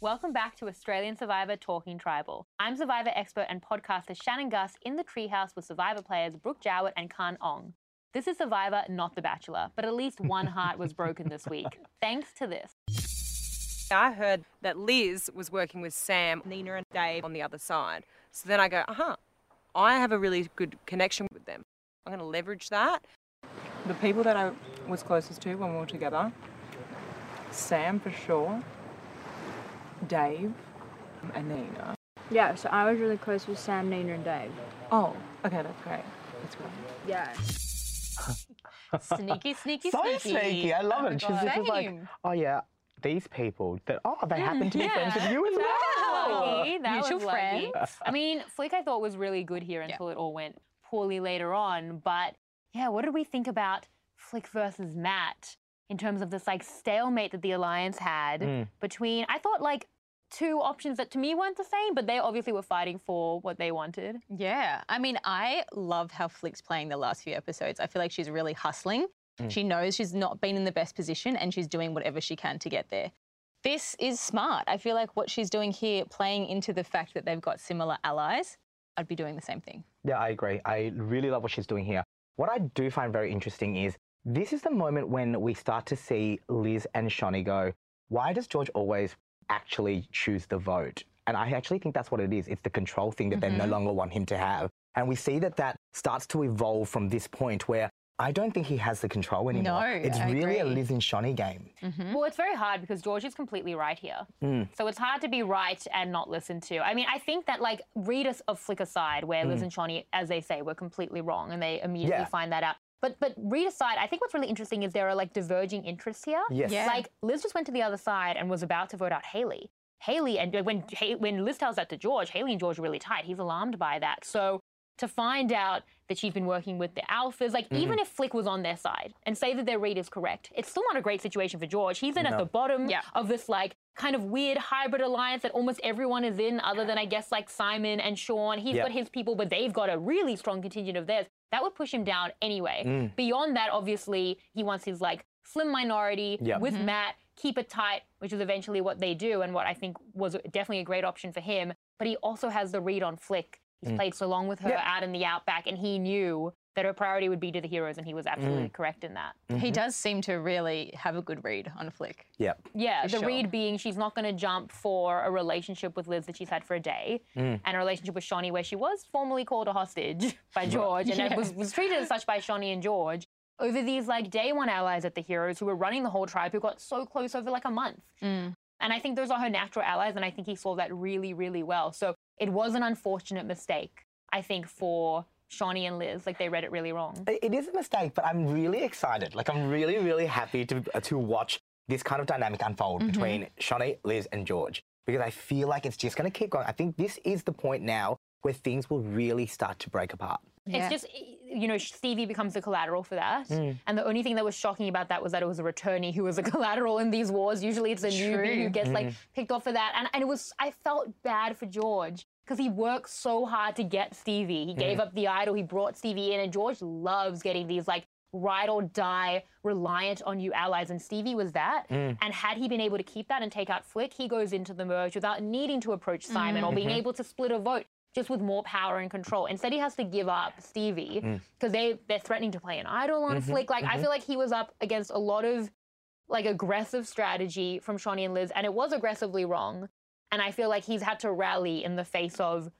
Welcome back to Australian Survivor Talking Tribal. I'm Survivor expert and podcaster Shannon Guss in the treehouse with Survivor players Brooke Jowett and Khanh Ong. This is Survivor, not The Bachelor, but at least one heart was broken this week, thanks to this. I heard that Liz was working with Sam, Nina, and Dave on the other side. So then I go, uh huh, I have a really good connection with them. I'm going to leverage that. The people that I was closest to when we were together Sam for sure, Dave, and Nina. Yeah, so I was really close with Sam, Nina, and Dave. Oh, okay, that's great. That's great. Yeah. Sneaky, sneaky, so sneaky. sneaky. I love Oh it. She's God. just like, oh yeah, these people that oh they mm, happen to be friends with you as That was well. lucky. That Mutual was lucky. friends. I mean, Flick I thought was really good here until it all went poorly later on. But yeah, what did we think about Flick versus Matt in terms of this like stalemate that the alliance had Mm. between? I thought like two options that to me weren't the same, but they obviously were fighting for what they wanted. Yeah. I mean, I love how Flick's playing the last few episodes. I feel like she's really hustling. Mm. She knows she's not been in the best position and she's doing whatever she can to get there. This is smart. I feel like what she's doing here, playing into the fact that they've got similar allies, I'd be doing the same thing. Yeah, I agree. I really love what she's doing here. What I do find very interesting is this is the moment when we start to see Liz and Shonee go, why does George always actually choose the vote? And I actually think that's what it is. It's the control thing that they no Mhm. longer want him to have. And we see that that starts to evolve from this point where I don't think he has the control anymore. No, it's I really a. Liz and Shonee game. Mm-hmm. Well, it's very hard because George is completely right here. Mm. So it's hard to be right and not listen to. I mean, I think that like read us of Flick aside, where Liz Mm. and Shonee, as they say, were completely wrong, and they immediately Yeah. find that out. But but read aside, I think what's really interesting is there are like diverging interests here. Yes. Yeah. Like Liz just went to the other side and was about to vote out Hayley. Hayley and when when Liz tells that to George, Hayley and George are really tight. He's alarmed by that. So to find out that she's been working with the alphas, like even mm-hmm. if Flick was on their side and say that their read is correct, it's still not a great situation for George. He's in at the bottom Yeah. of this like kind of weird hybrid alliance that almost everyone is in, other than I guess like Simon and Sean. He's Yeah. got his people, but they've got a really strong contingent of theirs. That would push him down anyway. Mm. Beyond that, obviously, he wants his like slim minority Yeah. with mm-hmm. Matt, keep it tight, which is eventually what they do, and what I think was definitely a great option for him. But he also has the read on Flick. He's played so long with her Yeah. out in the outback, and he knew that her priority would be to the heroes, and he was absolutely correct in that. He does seem to really have a good read on Flick. Yeah. Yeah, For the sure. read being she's not going to jump for a relationship with Liz that she's had for a day, Mm. and a relationship with Shonee where she was formally called a hostage by George, and it was, was treated as such by Shonee and George over these like day one allies at the heroes who were running the whole tribe who got so close over like a month. Mm. And I think those are her natural allies, and I think he saw that really, really well. So it was an unfortunate mistake, I think, for Shonee and Liz. Like they read it really wrong. It is a mistake, but I'm really excited. Like I'm really, really happy to uh, to watch this kind of dynamic unfold Mm-hmm. between Shonee, Liz, and George because I feel like it's just going to keep going. I think this is the point now where things will really start to break apart. Yeah. It's just, eh, you know, Stevie becomes the collateral for that. Mm. And the only thing that was shocking about that was that it was a returnee who was a collateral in these wars. Usually it's a newbie who True. gets like mm. picked off for that. And, and it was, I felt bad for George because he worked so hard to get Stevie. He gave mm. up the idol, he brought Stevie in, and George loves getting these like ride or die, reliant on you allies. And Stevie was that. And had he been able to keep that and take out Flick, he goes into the merge without needing to approach Simon or mm-hmm. being mm-hmm. able to split a vote. Just with more power and control. Instead, he has to give up Stevie mm. because they they're threatening to play an idol mm-hmm. on Flick. Like I mm-hmm. feel like he was up against a lot of like aggressive strategy from Shonee and Liz, and it was aggressively wrong. And I feel like he's had to rally in the face of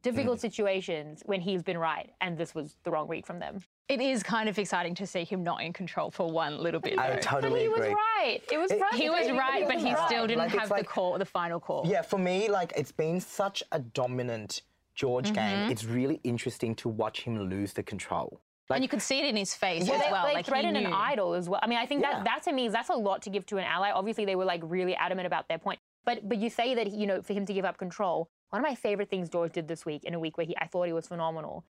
difficult mm. situations when he's been right, and this was the wrong read from them. It is kind of exciting to see him not in control for one little bit. I though. But totally he agree. was right. It was It- frustrating. He was right, but he right. still didn't Like, it's have the like- call, the final call. Yeah, for me, like it's been such a dominant George Mm-hmm. game. It's really interesting to watch him lose the control. and you could see it in his face Yeah, as well. they like he threatened an idol as well. I mean, I think Yeah. that that to me is that's a lot to give to an ally. Obviously, they were like really adamant about their point. But but you say that you know for him to give up control. One of my favorite things George did this week in a week where he I thought he was phenomenal.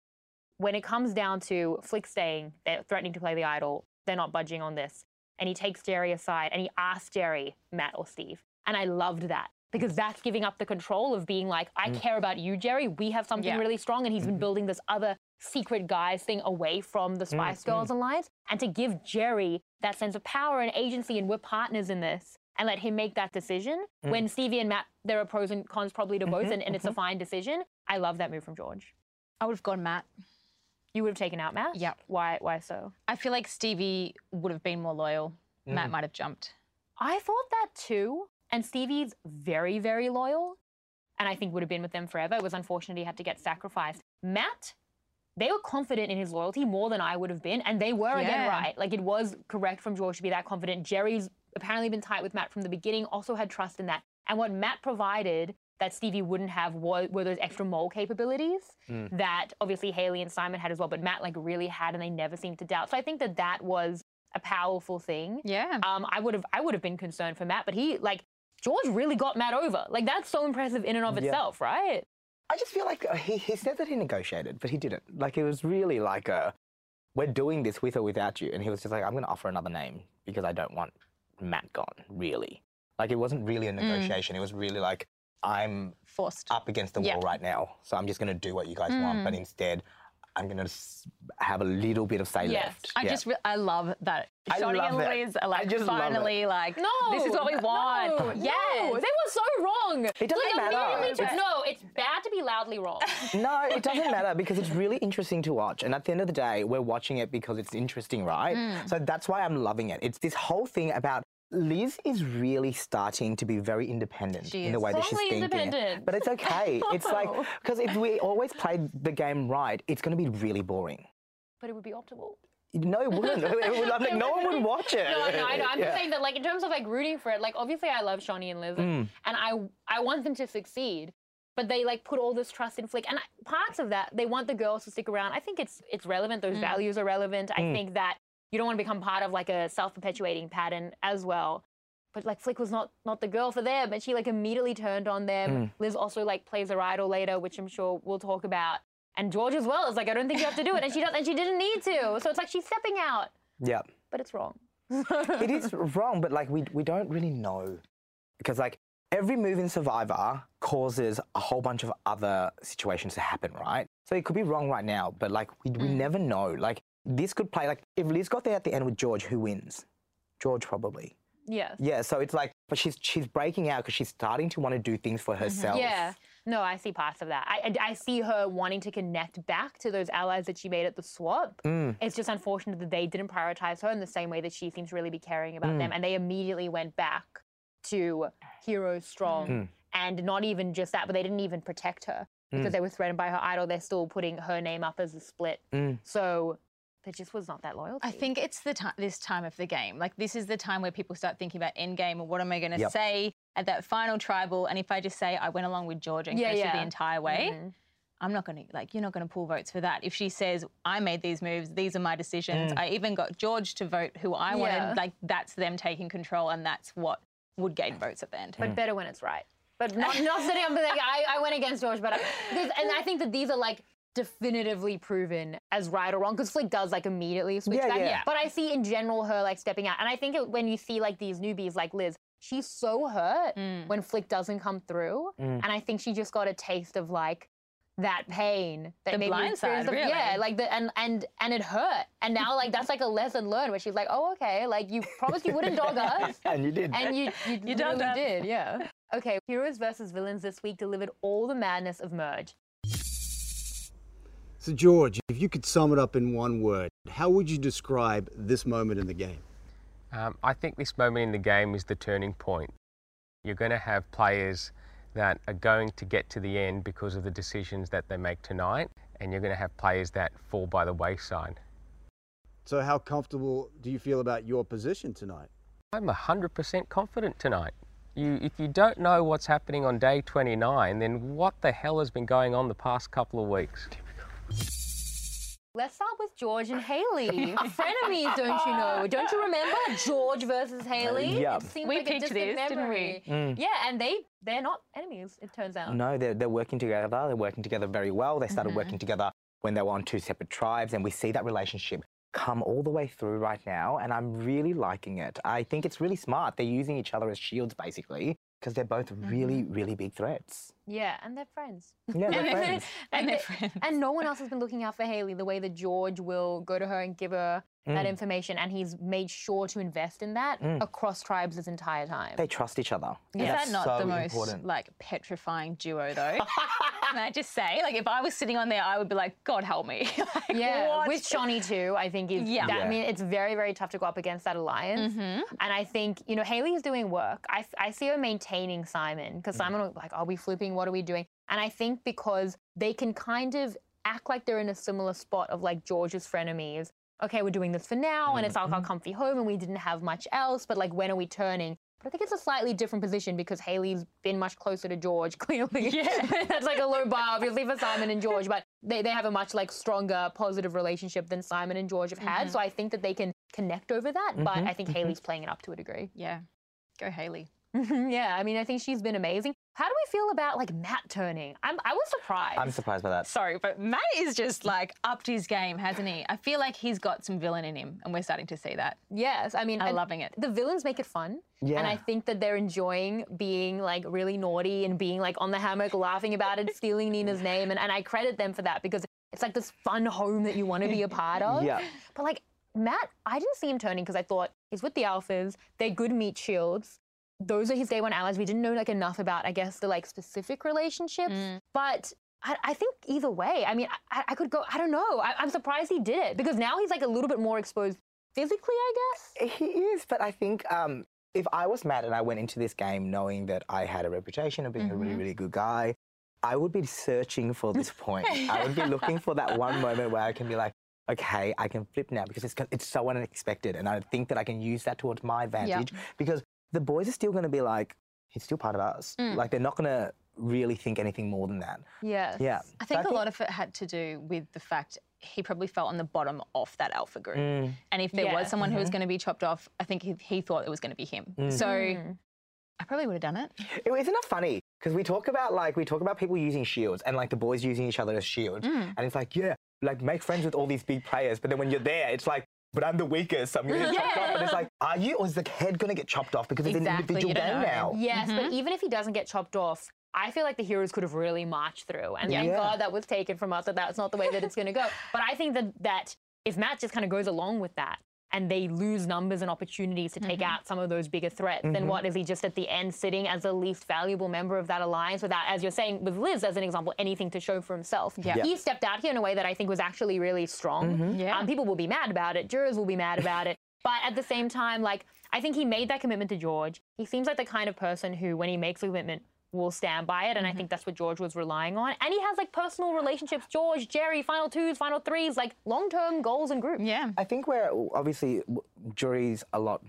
When it comes down to Flick staying, they're threatening to play the idol. They're not budging on this, and he takes Jerry aside and he asks Jerry, Matt or Steve, and I loved that. Because that's giving up the control of being like, I mm. care about you, Jerry. We have something Yeah. really strong. And he's been mm-hmm. building this other secret guys thing away from the Spice mm, Girls mm. alliance. And to give Jerry that sense of power and agency, and we're partners in this, and let him make that decision when Stevie and Matt, there are pros and cons probably to both, mm-hmm, and, and it's a mm-hmm. fine decision. I love that move from George. I would have gone Matt. You would have taken out Matt? Yep. Why, why so? I feel like Stevie would have been more loyal. Matt might have jumped. I thought that too. And Stevie's very, very loyal. And I think would have been with them forever. It was unfortunate he had to get sacrificed. Matt, they were confident in his loyalty more than I would have been. And they were again right. Like it was correct from George to be that confident. Jerry's apparently been tight with Matt from the beginning, also had trust in that. And what Matt provided that Stevie wouldn't have were, were those extra mole capabilities that obviously Hayley and Simon had as well, but Matt like really had and they never seemed to doubt. So I think that that was a powerful thing. Yeah. Um, I would have I would have been concerned for Matt, but he like George really got Matt over. Like that's so impressive in and of Yeah. itself, right? I just feel like uh, he, he said that he negotiated, but he didn't. Like it was really like a, we're doing this with or without you, and he was just like, I'm going to offer another name because I don't want Matt gone. Really, like it wasn't really a negotiation. It was really like I'm Forced. up against the Yeah. wall right now, so I'm just going to do what you guys want, but instead, I'm going to have a little bit of say Yes. left. I Yeah. just, re- I love that. I Shonee love and that. Liz are I like just love it. finally like, No, this is what we want. No, yes. no, they were so wrong. It doesn't like, matter. immediately It's- no, it's bad to be loudly wrong. No, it doesn't matter because it's really interesting to watch. And at the end of the day, we're watching it because it's interesting, right? Mm. So that's why I'm loving it. It's this whole thing about Liz is really starting to be very independent She in the way that she's thinking. independent. But it's okay. It's like because if we always played the game right, it's going to be really boring. but it would be optimal. No, it wouldn't. It would- like, no one would watch it. No, no, I know. I'm Yeah. just saying that, like, in terms of like rooting for it, like, obviously, I love Shonee and Liz, and, and I, I want them to succeed. But they like put all this trust in Flick, and parts of that they want the girls to stick around. I think it's it's relevant. Those mm. values are relevant. I mm. think that you don't want to become part of like a self-perpetuating pattern as well. But like Flick was not not the girl for them, and she like immediately turned on them. Mm. Liz also like plays her idol later, which I'm sure we'll talk about. And George as well is like, I don't think you have to do it, and she does, and she didn't need to. So it's like she's stepping out, Yeah. but it's wrong. it is wrong, but like we we don't really know because like every move in Survivor causes a whole bunch of other situations to happen, right? So it could be wrong right now, but like we we mm. never know. Like this could play like if Liz got there at the end with George, who wins? George probably. Yes. Yeah. So it's like, but she's she's breaking out because she's starting to want to do things for mm-hmm. herself. Yeah. No, I see parts of that. I, I, I see her wanting to connect back to those allies that she made at the swap. Mm. It's just unfortunate that they didn't prioritize her in the same way that she seems to really be caring about mm. them. And they immediately went back to Hero Strong. Mm. And not even just that, but they didn't even protect her because they were threatened by her idol. They're still putting her name up as a split. So there just was not that loyalty. I think it's the time, this time of the game. Like this is the time where people start thinking about end game or what am I going to Yep. say at that final tribal. And if I just say I went along with George and Yeah, Kirsty the entire way, Mhm. I'm not going to like you're not going to pull votes for that. If she says I made these moves, these are my decisions. Mm. I even got George to vote who I Yeah. wanted. Like that's them taking control, and that's what would gain mm. votes at the end. but mm. better when it's right. But not, not sitting up and like, I, I went against George, but I, and I think that these are like definitively proven as right or wrong because Flick does like immediately switch Yeah, back. yeah. But I see in general her like stepping out, and I think it, when you see like these newbies like Liz, she's so hurt when Flick doesn't come through, Mm. and I think she just got a taste of like that pain that The maybe blind side, of- Yeah, like the and and and it hurt, and now like that's like a lesson learned where she's like, oh okay, like you promised you wouldn't dog us. And you did. And you, you, You really did, yeah. Okay, Heroes versus Villains this week delivered all the madness of Merge. So, George, if you could sum it up in one word, how would you describe this moment in the game? Um, I think this moment in the game is the turning point. You're going to have players that are going to get to the end because of the decisions that they make tonight, and you're going to have players that fall by the wayside. So, how comfortable do you feel about your position tonight? I'm 100% confident tonight. You, if you don't know what's happening on day 29, then what the hell has been going on the past couple of weeks? Let's start with George and Hayley. Frenemies, don't you know? Don't you remember George versus Hayley? Uh, yeah. It seems We like a picked distant this, didn't memory. Mm. Yeah, and they they're not enemies. It turns out. No, they're, they're working together. They're working together very well. They started mm-hmm. working together when they were on two separate tribes, and we see that relationship come all the way through right now, and I'm really liking it. I think it's really smart. They're using each other as shields, basically, because they're both really, mm-hmm. really big threats. Yeah, and they're friends. Yeah, they're friends. and they're friends. And no one else has been looking out for Hayley the way that George will go to her and give her that Mm. information, and he's made sure to invest in that across tribes this entire time. They trust each other. Is and that not so the most important. like petrifying duo though? Can I just say, like, if I was sitting on there, I would be like, God help me. like, Yeah, what? with Shonee too, I think is. Yeah. that- I mean, it's very, very tough to go up against that alliance. Mm-hmm. And I think you know Hayley is doing work. I, I see her maintaining Simon Mm. because Simon will like, are we flipping? What are we doing? And I think because they can kind of act like they're in a similar spot of like George's frenemies. Okay, we're doing this for now, and it's like our Mm-hmm. comfy home, and we didn't have much else. But like, when are we turning? But I think it's a slightly different position because Hayley's been much closer to George, clearly. Yeah. That's like a low bar, obviously, for Simon and George, but they, they have a much like stronger, positive relationship than Simon and George have Mm-hmm. had. So I think that they can connect over that. But I think Hayley's playing it up to a degree. Yeah. Go Hayley. yeah, I mean, I think she's been amazing. How do we feel about like Matt turning? I'm, I was surprised. I'm surprised by that. Sorry, but Matt is just like upped his game, hasn't he? I feel like he's got some villain in him, and we're starting to see that. yes, I mean, I'm loving it. The villains make it fun. yeah. And I think that they're enjoying being like really naughty and being like on the hammock, laughing about it, stealing Nina's name. And, and I credit them for that because it's like this fun home that you want to be a part of. Yeah. But like Matt, I didn't see him turning because I thought he's with the Alphas. They're good meat shields. Those are his day one allies. We didn't know like enough about, I guess, the like specific relationships. But I, I think either way, I mean, I, I could go. I don't know. I, I'm surprised he did it because now he's like a little bit more exposed physically, I guess. He is, but I think um, if I was Matt and I went into this game knowing that I had a reputation of being a really, really good guy, I would be searching for this point. I would be looking for that one moment where I can be like, okay, I can flip now because it's, it's so unexpected. And I think that I can use that towards my advantage because the boys are still going to be like, he's still part of us. Like, they're not going to really think anything more than that. Yes. Yeah. I think a lot of it had to do with the fact he probably felt on the bottom of that alpha group. Mm. And if there Yeah. was someone who was going to be chopped off, I think he, he thought it was going to be him. So I probably would have done it. It, isn't it funny? Because we talk about like we talk about people using shields and like the boys using each other as shields, Mm. and it's like yeah, like make friends with all these big players, but then when you're there, it's like. But I'm the weakest. So I'm gonna get chopped off. And it's like, are you, or is the head gonna get chopped off because it's Exactly, an individual you don't game know. now? Yes, but mm-hmm. even if he doesn't get chopped off, I feel like the heroes could have really marched through. And thank Yeah. God that was taken from us that that's not the way that it's going to go. But I think that that if Matt just kind of goes along with that and they lose numbers and opportunities to take mm-hmm. out some of those bigger threats, then mm-hmm. what is he just at the end sitting as the least valuable member of that alliance without, as you're saying with Liz as an example, anything to show for himself? Yeah. He stepped out here in a way that I think was actually really strong. Mm-hmm. Yeah. Um, people will be mad about it. Jurors will be mad about it. But at the same time, like, I think he made that commitment to George. He seems like the kind of person who, when he makes a commitment, will stand by it. And I think mm-hmm. that's what George was relying on. And he has like personal relationships George, Jerry, final twos, final threes, like long term goals and groups. Yeah. I think we're obviously w- jury's a lot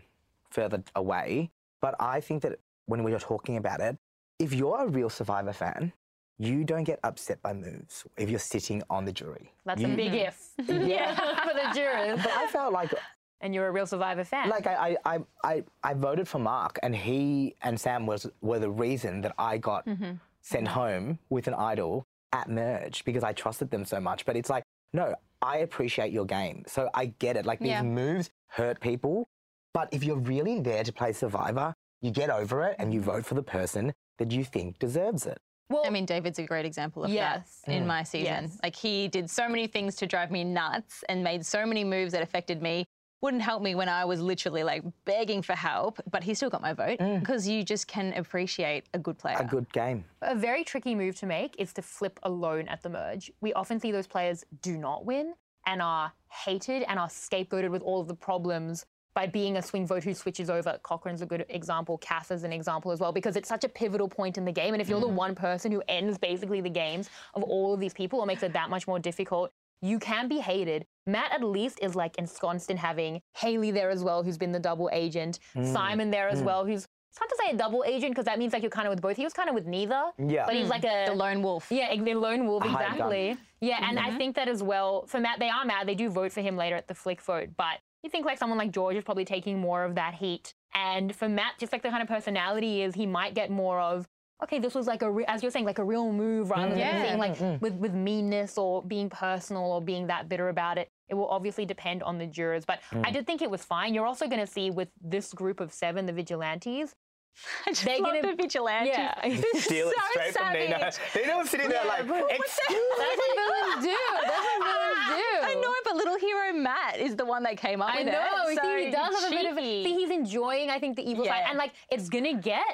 further away, but I think that when we are talking about it, if you're a real Survivor fan, you don't get upset by moves if you're sitting on the jury. That's You- a big if. yeah, for the jurors. But I felt like And you're a real Survivor fan. like I, I, I, I, I voted for Mark, and he and Sam was were the reason that I got mm-hmm. sent home with an idol at merge because I trusted them so much. But it's like, no, I appreciate your game, so I get it. Like these Yeah. moves hurt people, but if you're really there to play Survivor, you get over it and you vote for the person that you think deserves it. well, I mean, David's a great example of Yes. that in mm. my season. Yes. Like, he did so many things to drive me nuts and made so many moves that affected me. Wouldn't help me when I was literally like begging for help, but he still got my vote mm. because you just can appreciate a good player. A good game. A very tricky move to make is to flip alone at the merge. We often see those players do not win and are hated and are scapegoated with all of the problems by being a swing vote who switches over. Cochran's a good example, Kass is an example as well, because it's such a pivotal point in the game. And if you're the mm. one person who ends basically the games of all of these people, it makes it that much more difficult. You can be hated. Matt at least is like ensconced in having Hayley there as well, who's been the double agent, Simon there as well, who's it's hard to say a double agent because that means like you're kind of with both. He was kind of with neither. Yeah. But he's mm. like a the lone wolf. yeah, the lone wolf, exactly. Yeah, and Mm-hmm. I think that as well for Matt, they are mad. They do vote for him later at the flick vote, but you think like someone like George is probably taking more of that heat. And for Matt, just like the kind of personality he is, he might get more of. Okay, this was like a, re- as you're saying, like a real move rather than Yeah. being like mm, mm, with, with meanness or being personal or being that bitter about it. It will obviously depend on the jurors, but I did think it was fine. You're also going to see with this group of seven, the vigilantes, I just They're love gonna- the vigilante. Yeah. Steal it so straight from Nina. savage. Nina was sitting there Yeah, like, excuse That's what villains do. That's what villains do. I know, but little hero Matt is the one that came up I with know. it. see, he so does have a bit of a. See, he's enjoying, I think, the evil side. And, like, it's going to get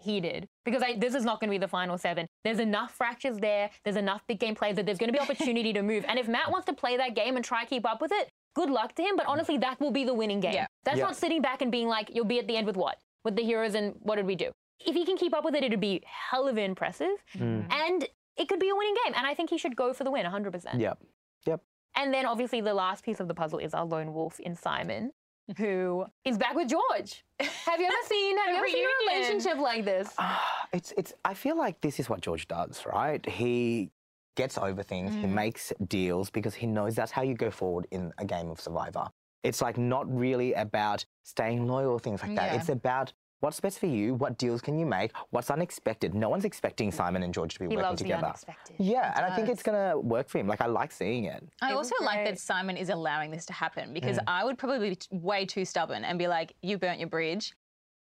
heated because I, this is not going to be the final seven. There's enough fractures there. There's enough big game players that there's going to be opportunity to move. And if Matt wants to play that game and try to keep up with it, good luck to him. But honestly, that will be the winning game. Yeah. That's Yeah. not sitting back and being like, you'll be at the end with what? With the heroes and what did we do? If he can keep up with it, it'd be hell of impressive. Hmm. And it could be a winning game. And I think he should go for the win 100%. Yep. Yep. And then obviously the last piece of the puzzle is our lone wolf in Simon, who is back with George. Have you ever seen have you ever seen a relationship like this? It's it's. I feel like this is what George does, right? He gets over things. Mm. He makes deals because he knows that's how you go forward in a game of Survivor. It's like not really about staying loyal, things like that. Yeah. It's about what's best for you. What deals can you make? What's unexpected? No one's expecting Simon and George to be He working loves the together. unexpected. Yeah, and I think it's gonna work for him. Like I like seeing it. I It also like that Simon is allowing this to happen because Mm. I would probably be t- way too stubborn and be like, "You burnt your bridge,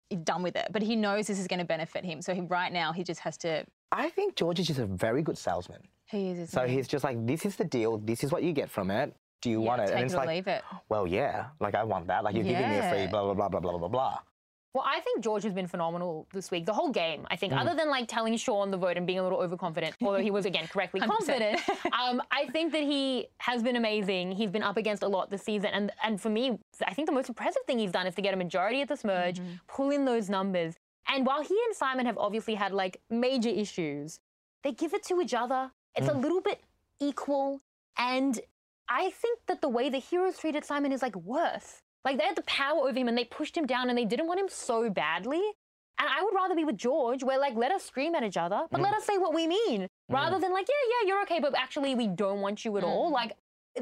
you're done with it." But he knows this is going to benefit him, so he, right now he just has to. I think George is just a very good salesman. He is. isn't So he? he's just like, this is the deal. This is what you get from it. Do you Yeah, want it? Take and it's it or like, leave it. well, yeah. Like I want that. Like you're giving me a free blah blah blah blah blah blah blah. Well, I think George has been phenomenal this week. The whole game, I think, Mm. other than like telling Sean the vote and being a little overconfident, although he was again correctly confident, um, I think that he has been amazing. He's been up against a lot this season, and and for me, I think the most impressive thing he's done is to get a majority at this merge, Mm-hmm. pull in those numbers. And while he and Simon have obviously had like major issues, they give it to each other. It's a little bit equal, and I think that the way the heroes treated Simon is like worse. Like they had the power over him and they pushed him down and they didn't want him so badly. And I would rather be with George, where like let us scream at each other, but let mm. us say what we mean, mm. rather than like yeah yeah you're okay, but actually we don't want you at all. Mm. Like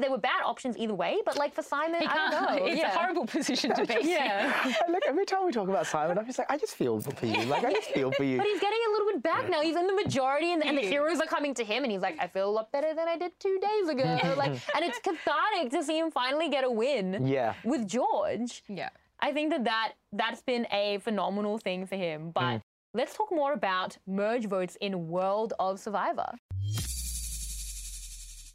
they were bad options either way, but like for Simon, He I don't know. It's yeah. a horrible position to be. in. Yeah. And look, every time we talk about Simon, I'm just like, I just feel for you. Like I just feel for you. But he's getting a little bit back now. He's in the majority, and, and the heroes are coming to him, and he's like, "I feel a lot better than I did two days ago." like, and it's cathartic to see him finally get a win Yeah. with George. Yeah. I think that, that that's been a phenomenal thing for him. But mm. let's talk more about merge votes in World of Survivor.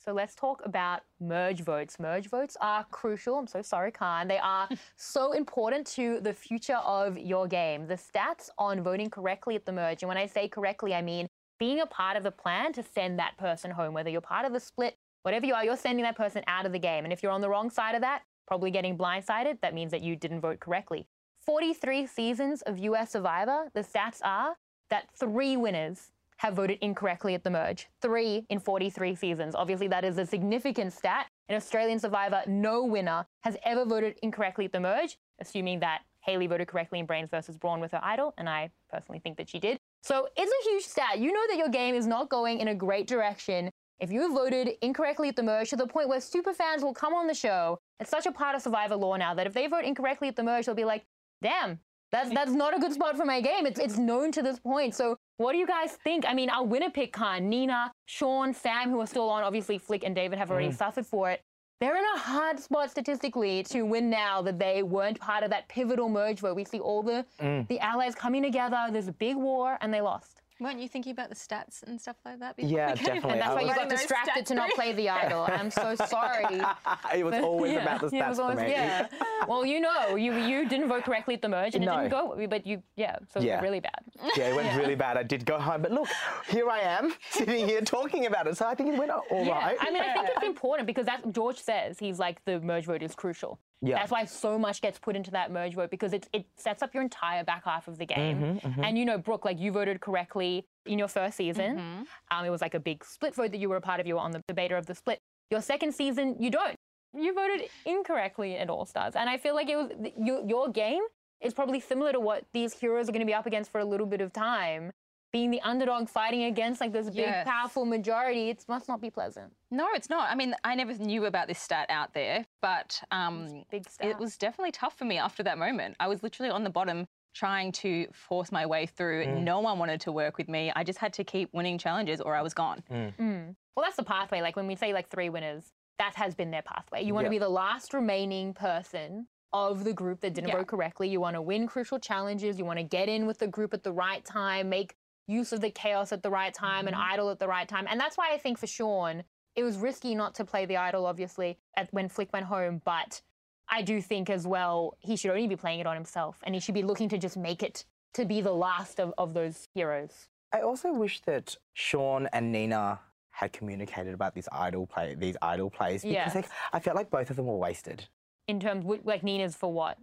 So let's talk about merge votes. Merge votes are crucial. I'm so sorry, Khanh. They are so important to the future of your game. The stats on voting correctly at the merge, and when I say correctly, I mean being a part of the plan to send that person home, whether you're part of the split, whatever you are, you're sending that person out of the game. And if you're on the wrong side of that, probably getting blindsided, that means that you didn't vote correctly. 43 seasons of US Survivor, the stats are that three winners have voted incorrectly at the merge. Three in 43 seasons. Obviously, that is a significant stat. In Australian Survivor, no winner has ever voted incorrectly at the merge, assuming that Hayley voted correctly in Brains versus Brawn with her idol, and I personally think that she did. So it's a huge stat. You know that your game is not going in a great direction if you voted incorrectly at the merge to the point where super fans will come on the show. It's such a part of Survivor law now that if they vote incorrectly at the merge, they'll be like, damn, that's that's not a good spot for my game. It's it's known to this point. So what do you guys think? I mean, our Winnipeg pick con, Nina, Sean, Sam, who are still on, obviously Flick and David have already mm. suffered for it. They're in a hard spot statistically to win now that they weren't part of that pivotal merge where We see all the mm. the allies coming together. There's a big war, and they lost. Weren't you thinking about the stats and stuff like that? before Yeah, we came? definitely. And that's I why you was- got distracted to not play the idol. I'm so sorry. it was always Yeah, about the stats was for me. Yeah. Well, you know, you you didn't vote correctly at the merge, and it didn't go. But you, yeah. So Yeah. it's really bad. Yeah, it went really bad. I did go home, but look, here I am sitting here talking about it. So I think it went all right. I mean, I think it's important because that George says he's like the merge vote is crucial. Yeah. That's why so much gets put into that merge vote because it it sets up your entire back half of the game. Mm-hmm, And you know, Brooke, like you voted correctly in your first season. Mm-hmm. Um, it was like a big split vote that you were a part of. You were on the debater of the split. Your second season, you don't. You voted incorrectly at All Stars, and I feel like it was your your game is probably similar to what these heroes are going to be up against for a little bit of time. Being the underdog, fighting against like this big, Yes. powerful majority, it must not be pleasant. No, it's not. I mean, I never knew about this stat out there, but um, Big stat. it was definitely tough for me after that moment. I was literally on the bottom trying to force my way through. Mm. No one wanted to work with me. I just had to keep winning challenges or I was gone. Mm. Well, that's the pathway. Like when we say like three winners, that has been their pathway. You want Yeah. to be the last remaining person of the group that didn't Yeah. vote correctly. You want to win crucial challenges. You want to get in with the group at the right time, make use of the chaos at the right time, and Mm-hmm. idol at the right time. And that's why I think for Sean, it was risky not to play the idol, obviously, at, when Flick went home. But I do think as well he should only be playing it on himself, and he should be looking to just make it to be the last of, of those heroes. I also wish that Sean and Nina had communicated about this idol play, these idol plays, because Yes. like, I felt like both of them were wasted. In terms, like Nina's for what?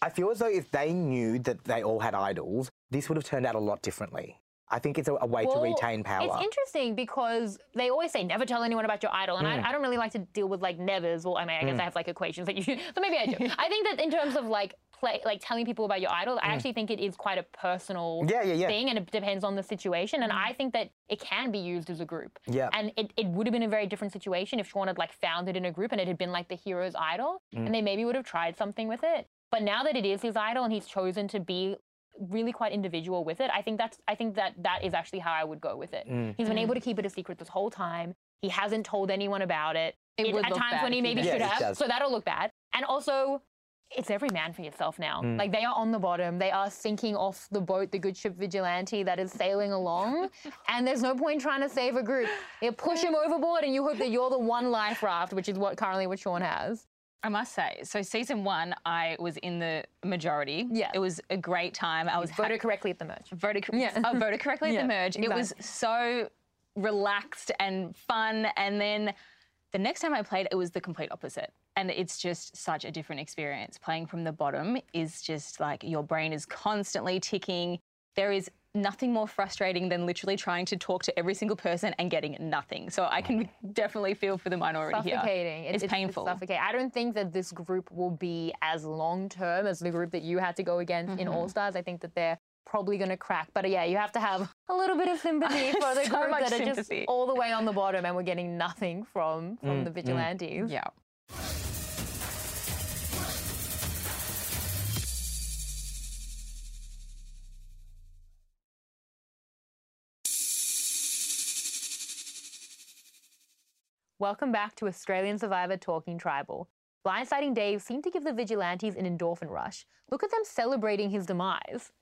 I feel as though if they knew that they all had idols, this would have turned out a lot differently. I think it's a, a way Well, to retain power. It's interesting because they always say never tell anyone about your idol, and Mm. I, I don't really like to deal with like nevers. Well, I mean, I guess I have like equations that you, so maybe I do. I think that in terms of like play, like telling people about your idol, I actually think it is quite a personal Mm. Yeah, yeah, yeah. thing, and it depends on the situation. And I think that it can be used as a group. Yeah. And it, it would have been a very different situation if Sean had like found it in a group and it had been like the hero's idol, Mm. and they maybe would have tried something with it. But now that it is his idol and he's chosen to be really quite individual with it, I think that's I think that that is actually how I would go with it. Mm. He's been able to keep it a secret this whole time. He hasn't told anyone about it. It would at look times bad when he if he maybe should Yeah, have. So that'll look bad. And also, it's every man for yourself now. Mm. Like they are on the bottom. They are sinking off the boat, the good ship Vigilante that is sailing along. and there's no point trying to save a group. You push him overboard and you hope that you're the one life raft, which is what currently what Sean has. I must say, so season one, I was in the majority. Yeah. It was a great time. I was ha- Voted correctly at the merge. voted, Yeah. I voted correctly at Yeah, the merge. It was so relaxed and fun. And then the next time I played, it was the complete opposite. And it's just such a different experience. Playing from the bottom is just like your brain is constantly ticking. There is nothing more frustrating than literally trying to talk to every single person and getting nothing. So I can definitely feel for the minority here. suffocating. It's, painful. suffocating. I don't think that this group will be as long term as the group that you had to go against in Mm-hmm. All Stars. I think that they're probably going to crack. But yeah, you have to have a little bit of sympathy for the So group that are just all the way on the bottom and we're getting nothing from from Mm, the vigilantes. yeah. Welcome back to Australian Survivor Talking Tribal. Blindsiding Dave seemed to give the vigilantes an endorphin rush. Look at them celebrating his demise.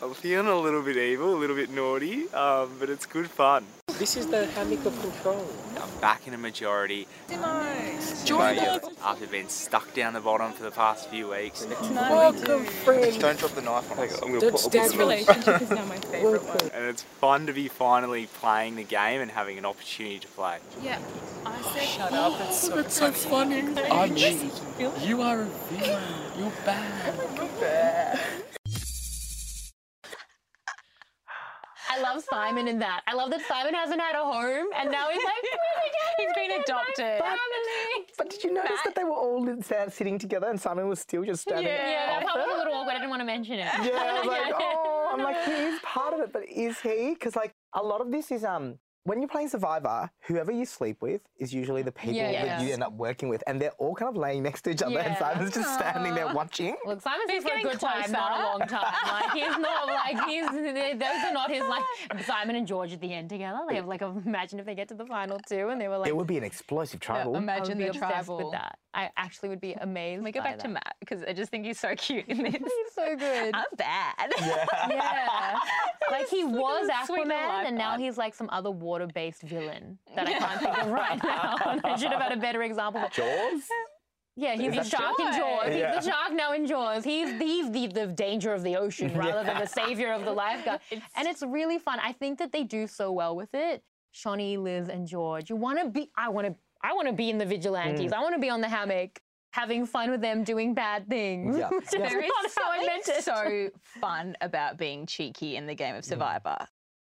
I'm feeling a little bit evil, a little bit naughty, um, but it's good fun. This is the hammock of control. I'm back in a majority. After being stuck down the bottom for the past few weeks. Welcome, friend. Don't drop the knife on us. I'm That's Dad's relationship is now my favourite one. And it's fun to be finally playing the game and having an opportunity to play. Yeah, I said. Shut up, that's so, that's so funny. I'm me. You are a villain. You're bad. I love Simon in that. I love that Simon hasn't had a home and now he's like, He's been adopted. family. But did you notice that they were all in- sat- sitting together and Simon was still just standing Yeah, that off part was a little awkward. I didn't want to mention it. Yeah, I was like, oh, I'm like, he is part of it, but is he? Because like a lot of this is um when you're playing Survivor, whoever you sleep with is usually the people Yeah, that yeah. you end up working with, and they're all kind of laying next to each other, and Simon's just standing there watching. Look, Simon's He's here for a getting good time, not a long time. Like he's not like he's those are not his like Simon and George at the end together. They have like imagine if they get to the final two and they were like It would be an explosive tribal. Imagine the obsessed tribal. with that. I actually would be amazed. Can we go by back to. Matt because I just think he's so cute in this. He's so good. I'm bad. yeah. Like he was sweet Aquaman and now he's like some other water-based villain that I can't think of right now. I should have had a better example. Jaws. Yeah, he's the that shark in Jaws? Jaws. Yeah. He's the shark now in Jaws. He's he's the, the danger of the ocean rather than the savior of the lifeguard. and it's really fun. I think that they do so well with it. Shonee, Liz, and George. You want to be? I want to. I want to be in the vigilantes. Mm. I want to be on the hammock, having fun with them, doing bad things. Yeah. which is There is not how I meant something it. so fun about being cheeky in the game of mm. Survivor.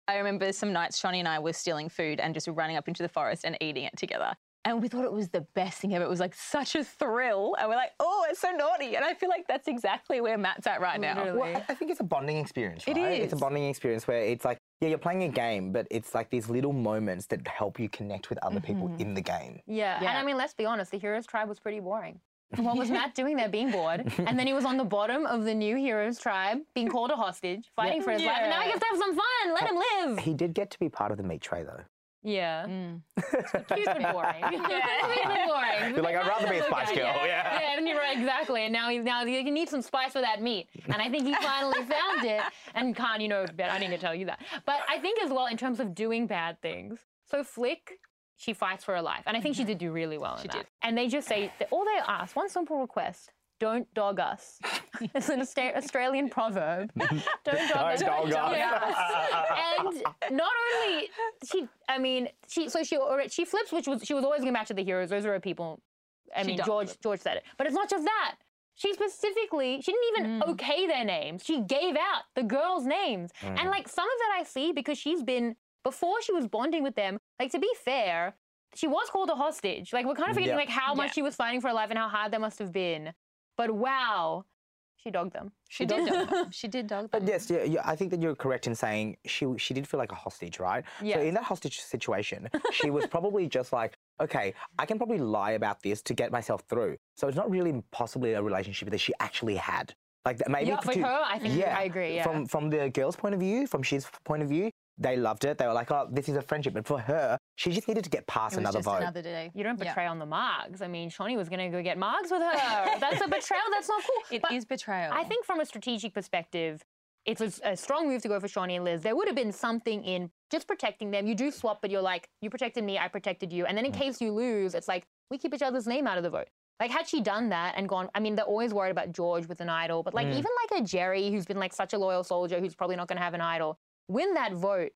I remember some nights Shonee and I were stealing food and just running up into the forest and eating it together. And we thought it was the best thing ever. It was like such a thrill. And we're like, oh, it's so naughty. And I feel like that's exactly where Matt's at right now. Well, I- I think it's a bonding experience, It right? It's a bonding experience where it's like, yeah, you're playing a game, but it's like these little moments that help you connect with other people mm-hmm. in the game. Yeah. and I mean, let's be honest. The Heroes Tribe was pretty boring. What was Matt doing there, being bored? And then he was on the bottom of the new Heroes Tribe, being called a hostage, fighting for his life. And now he Yeah. gets to have some fun. Let him live. He did get to be part of the meat tray, though. Yeah. Mm. She's been boring. She's been boring. You're like, I'd rather be a Spice Okay, Girl. Yeah, Yeah. yeah and you're right, exactly. And now he's now he needs some spice for that meat. And I think he finally found it. And Khanh, you know. I didn't tell you that. But I think as well in terms of doing bad things. So Flick, she fights for her life, and I think she did do really well in that. She that. did. And they just say that all they ask one simple request. Don't dog us. it's an Australian proverb. Don't dog us. Don't dog us. Yeah. and not only she, I mean, she. So she already- she flips, which was she was always going back to the heroes. Those are her people. I She mean, George flipped. George said it, but it's not just that. She specifically, she didn't even Mm. okay their names. She gave out the girls' names, Mm. and like some of that I see because she's been before she was bonding with them. Like to be fair, she was called a hostage. Like we're kind of forgetting Yeah. like how much Yeah. she was fighting for her life and how hard that must have been. But wow, she dogged them. She did dog them. She did dog them. But yes, yeah, yeah, I think that you're correct in saying she she did feel like a hostage, right? So in that hostage situation, she was probably just like, okay, I can probably lie about this to get myself through. So it's not really possibly a relationship that she actually had. Like that maybe yeah, for her, I think yeah, I agree. Yeah. From from the girl's point of view, from she's point of view, they loved it. They were like, oh, this is a friendship. But for her, she just needed to get past it was another just vote. another day. You don't Yeah. betray on the margs. I mean, Shonee was going to go get margs with her. That's a betrayal. That's not cool. It is But betrayal. I think from a strategic perspective, it's a, a strong move to go for Shonee and Liz. There would have been something in just protecting them. You do swap, but you're like, you protected me, I protected you. And then in case you lose, it's like, we keep each other's name out of the vote. Like, had she done that and gone, I mean, they're always worried about George with an idol, but like, Mm. even like a Jerry who's been like such a loyal soldier who's probably not going to have an idol, win that vote,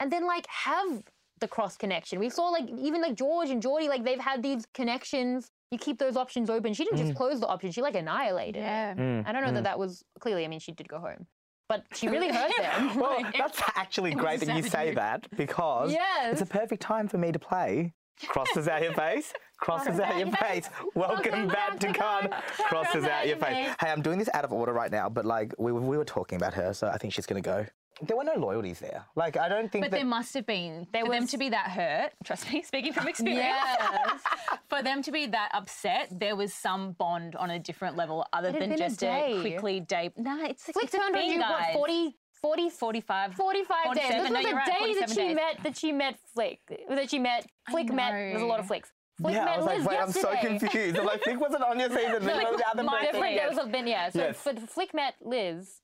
and then like have the cross connection. We saw like even like George and Geordie, like they've had these connections. You keep those options open. She didn't just close the option, she like annihilated it. yeah. Mm, I don't know mm. that that was clearly. I mean, she did go home, but she really hurt them. Well, Like, that's actually great that you say move. that because Yes. it's a perfect time for me to play. Crosses out your face, crosses out your face. Welcome back to Con. Crosses out your face. Hey, I'm doing this out of order right now, but like we, we were talking about her, so I think she's gonna go. There were no loyalties there. Like I don't think But that. there must have been There for them to be that hurt. Trust me, speaking from experience. yes. for them to be that upset, there was some bond on a different level other It than been a just day. quickly day. Nah, it's Flick it's a turned on thing, you, what, guys. 40, 40, 45. 45 days. This was no, the right, day that she days. met that she met Flick. That she met Flick met. There's a lot of. Flicks. Flick yeah, met I was like, Liz wait, I'm so confused. I'm like, Flick wasn't on your season. No, There was other my. Different. There was a been yeah. So Yes. but Flick met Liz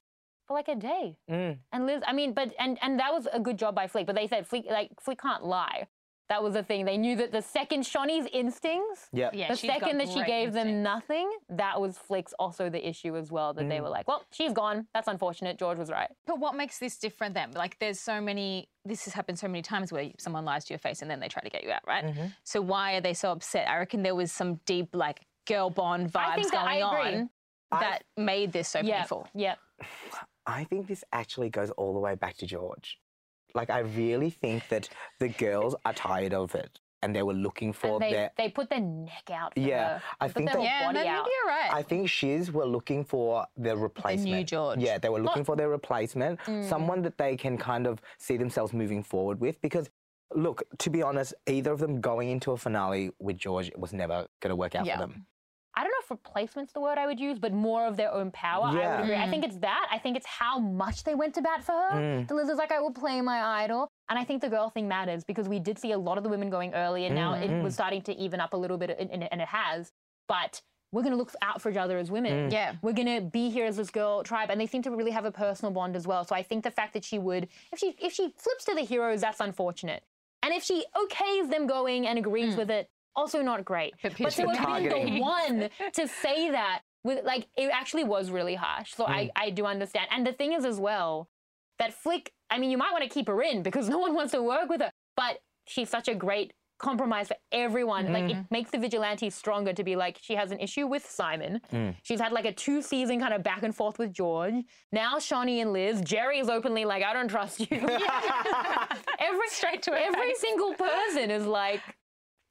for like a day. Mm. And Liz, I mean, but and and that was a good job by Flick. But they said Flick like Flick can't lie. That was the thing. They knew that the second Shonee's instincts, Yeah. Yeah, the second that she great gave them nothing, that was Flick's also the issue as well. That Mm. they were like, well, she's gone. That's unfortunate. George was right. But what makes this different then? Like, there's so many. This has happened so many times where someone lies to your face and then they try to get you out, right? Mm-hmm. So why are they so upset? I reckon there was some deep like girl bond I vibes think that- I going agree. on that made this so yeah. painful. Yeah. I think this actually goes all the way back to George. Like, I really think that the girls are tired of it and they were looking for And they, their. they put their neck out for Yeah, her. I Put think their that- Yeah, body maybe out. you're right. I think Shiz were looking for their replacement. The new George. Yeah, they were looking Not- for their replacement, Mm. someone that they can kind of see themselves moving forward with. Because, look, to be honest, either of them going into a finale with George was never going to work out Yeah. for them. I don't if replacement's the word I would use, but more of their own power. I would agree. I Mm. think it's that. I think it's how much they went to bat for her. Mm. The Liz is like, I will play my idol. And I think the girl thing matters because we did see a lot of the women going early and now Mm, it mm. was starting to even up a little bit and, and it has. But we're going to look out for each other as women. Mm. Yeah. We're going to be here as this girl tribe. And they seem to really have a personal bond as well. So I think the fact that she would, if she, if she flips to the heroes, that's unfortunate. And if she okays them going and agrees with it, also not great. But But to have been the one to say that with like it actually was really harsh. So Mm. I, I do understand. And the thing is as well, that Flick, I mean, you might want to keep her in because no one wants to work with her. But she's such a great compromise for everyone. Like Mm-hmm. it makes the vigilantes stronger to be like she has an issue with Simon. Mm. She's had like a two season kind of back and forth with George. Now Shonee and Liz. Jerry is openly like, I don't trust you. every Straight to every face. single person is like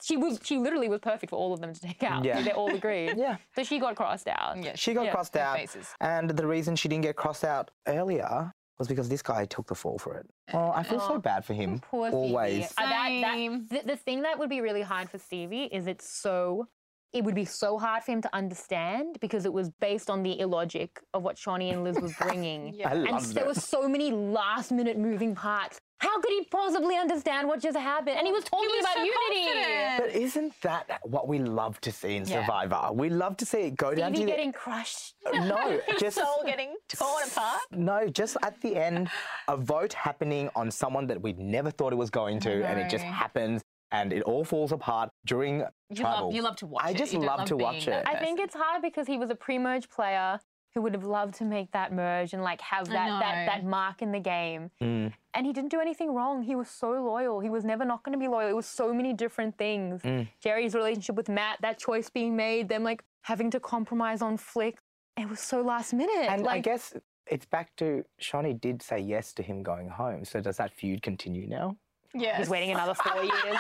she was she literally was perfect for all of them to take out. Yeah. They all agreed. Yeah. So she got crossed out. Yeah, She got Yeah, crossed out. faces. And the reason she didn't get crossed out earlier was because this guy took the fall for it. Oh, I feel so Oh, bad for him. Poor Phoebe. Always. Uh, that- that- Same. the, the thing that would be really hard for Stevie is it's so it would be so hard for him to understand because it was based on the illogic of what Shonee and Liz was bringing. Yeah. I And love there that. were so many last minute moving parts How could he possibly understand what just happened? And he was talking was about so unity. confident. But isn't that what we love to see in Yeah. Survivor? We love to see it go down Stevie to getting crushed. the, no, just Soul getting torn apart. no, just at the end, a vote happening on someone that we never thought it was going to, and it just happens, and it all falls apart during You tribal. love, you love to watch I it. just You don't love to watch it. I think it's hard because he was a pre-merge player who would have loved to make that merge and like have that that, that mark in the game. Mm. And he didn't do anything wrong. He was so loyal. He was never not going to be loyal. It was so many different things. Mm. Jerry's relationship with Matt, that choice being made, them like having to compromise on Flick. It was so last minute. And like, I guess it's back to Shonee did say yes to him going home. So does that feud continue now? Yeah. he's waiting another four years.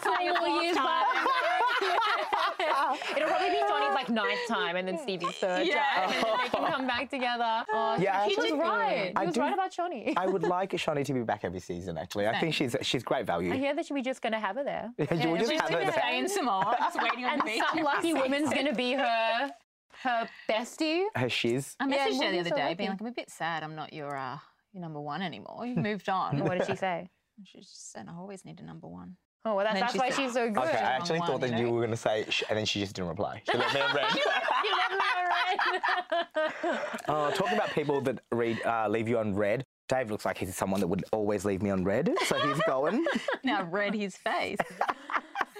Four years It'll probably be Johnny's like ninth time and then Stevie's third Yeah. time. And then they can come back together. Oh, Yeah, he was right. I He was do- right about Johnny. I would like Shonee to be back every season. Actually, I think she's she's great value. I hear that we're just going to have her there. you will just She's have gonna her there. stay in Samoa, just waiting on And the beach. some lucky woman's going to be her her bestie. Her shiz. I Yeah, messaged her the other so day, lucky. being like, I'm a bit sad. I'm not your uh, your number one anymore. You've moved on. What did she say? She just said, I always need a number one. Oh, well, that's, that's she why said- she's so good. Okay, I wrong actually one, thought that you you were going to say, and then she just didn't reply. She let me on red. You left me on red. Oh, talking about people that read uh, leave you on red. Dave looks like he's someone that would always leave me on red, so he's going. Now read his face.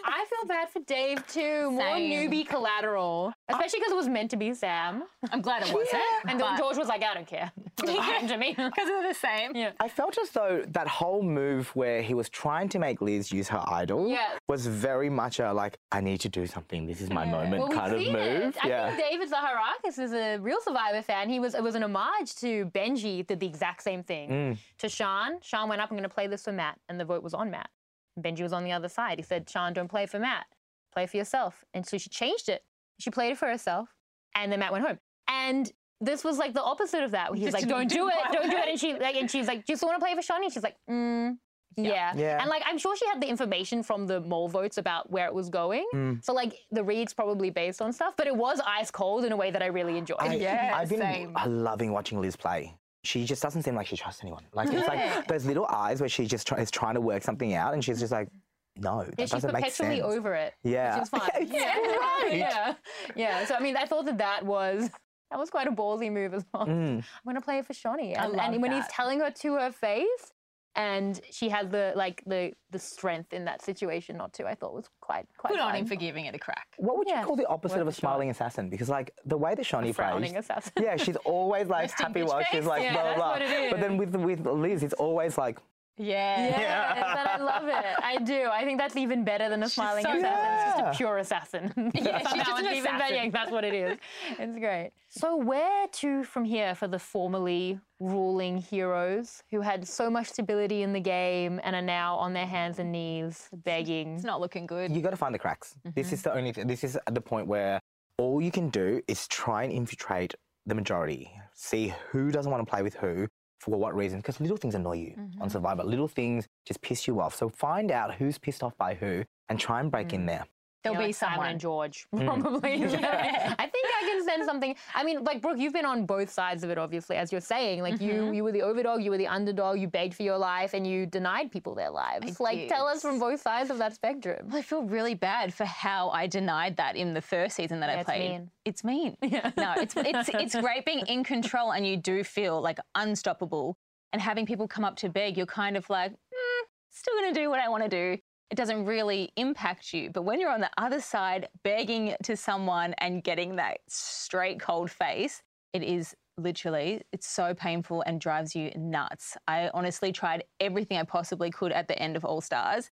I feel bad for Dave too. More Same. newbie collateral, especially because it was meant to be Sam. I'm glad it wasn't. And then George was like, I don't care. To me. because they're the same. Yeah. I felt as though that whole move where he was trying to make Liz use her idol Yeah. was very much a like, I need to do something. This is my moment Well, kind of move. It. I yeah. think David Zaharakis is a real Survivor fan. He was it was an homage to Benji did the exact same thing Mm. to Sean. Sean went up, I'm going to play this for Matt, and the vote was on Matt. And Benji was on the other side. He said, Sean, don't play for Matt, play for yourself. And so she changed it. She played it for herself, and then Matt went home. And this was like the opposite of that. Where he was Just like, "Don't do it, don't do it," and she like, and she's like, "Do you still want to play for Shonee?" And she's like, mm, yeah. Yeah. And like, I'm sure she had the information from the mole votes about where it was going. Mm. So like, the read's probably based on stuff, but it was ice cold in a way that I really enjoyed. I, Yeah, I've been same. loving watching Liz play. She just doesn't seem like she trusts anyone. Like it's like those little eyes where she just try, is trying to work something out, and she's just like, no, that Yeah, she's doesn't make perpetually sense. over it. Yeah. Which is fun. It's yeah. right. yeah. Yeah. So I mean, I thought that that was that was quite a ballsy move as well. Mm. I'm gonna play it for Shonee, I and, love and when he's telling her to her face, and she had the like the the strength in that situation not to, I thought was quite quite. Good on him for giving it a crack. What would Yeah, you call the opposite worth of a a shot. smiling assassin? Because like the way that Shonee frowning plays, assassin. yeah, she's always like happy bitch while she's like Yeah, blah blah that's blah. what it But then with with Liz, it's always like Yeah. Yeah, but I love it. I do. I think that's even better than a smiling so assassin. It's just a pure assassin. Yeah, she's just an it's even better. assassin. Yeah, That's what it is. It's great. So where to from here for the formerly ruling heroes who had so much stability in the game and are now on their hands and knees begging? It's not looking good. you got to find the cracks. Mm-hmm. This is the only. Th- this is at the point where all you can do is try and infiltrate the majority. See who doesn't want to play with who for what reason. Because little things annoy you on mm-hmm. Survivor. Little things just piss you off. So find out who's pissed off by who and try and break in mm. there. There'll Yeah, be like Simon someone. and George, probably. I think I can send something. I mean, like Brooke, you've been on both sides of it, obviously, as you're saying. Like you, you were the overdog, you were the underdog, you begged for your life, and you denied people their lives. I like, tell us from both sides of that spectrum. I feel really bad for how I denied that in the first season that Yeah, I it's played. mean. It's mean. No, it's, it's it's great being in control and you do feel like unstoppable. And having people come up to beg, you're kind of like, mm, still gonna do what I want to do. It doesn't really impact you. But when you're on the other side, begging to someone and getting that straight cold face, it is literally it's so painful and drives you nuts. I honestly tried everything I possibly could at the end of All Stars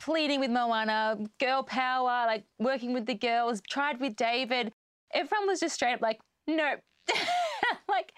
pleading with Moana, girl power, like working with the girls, tried with David. Everyone was just straight up like, nope. like,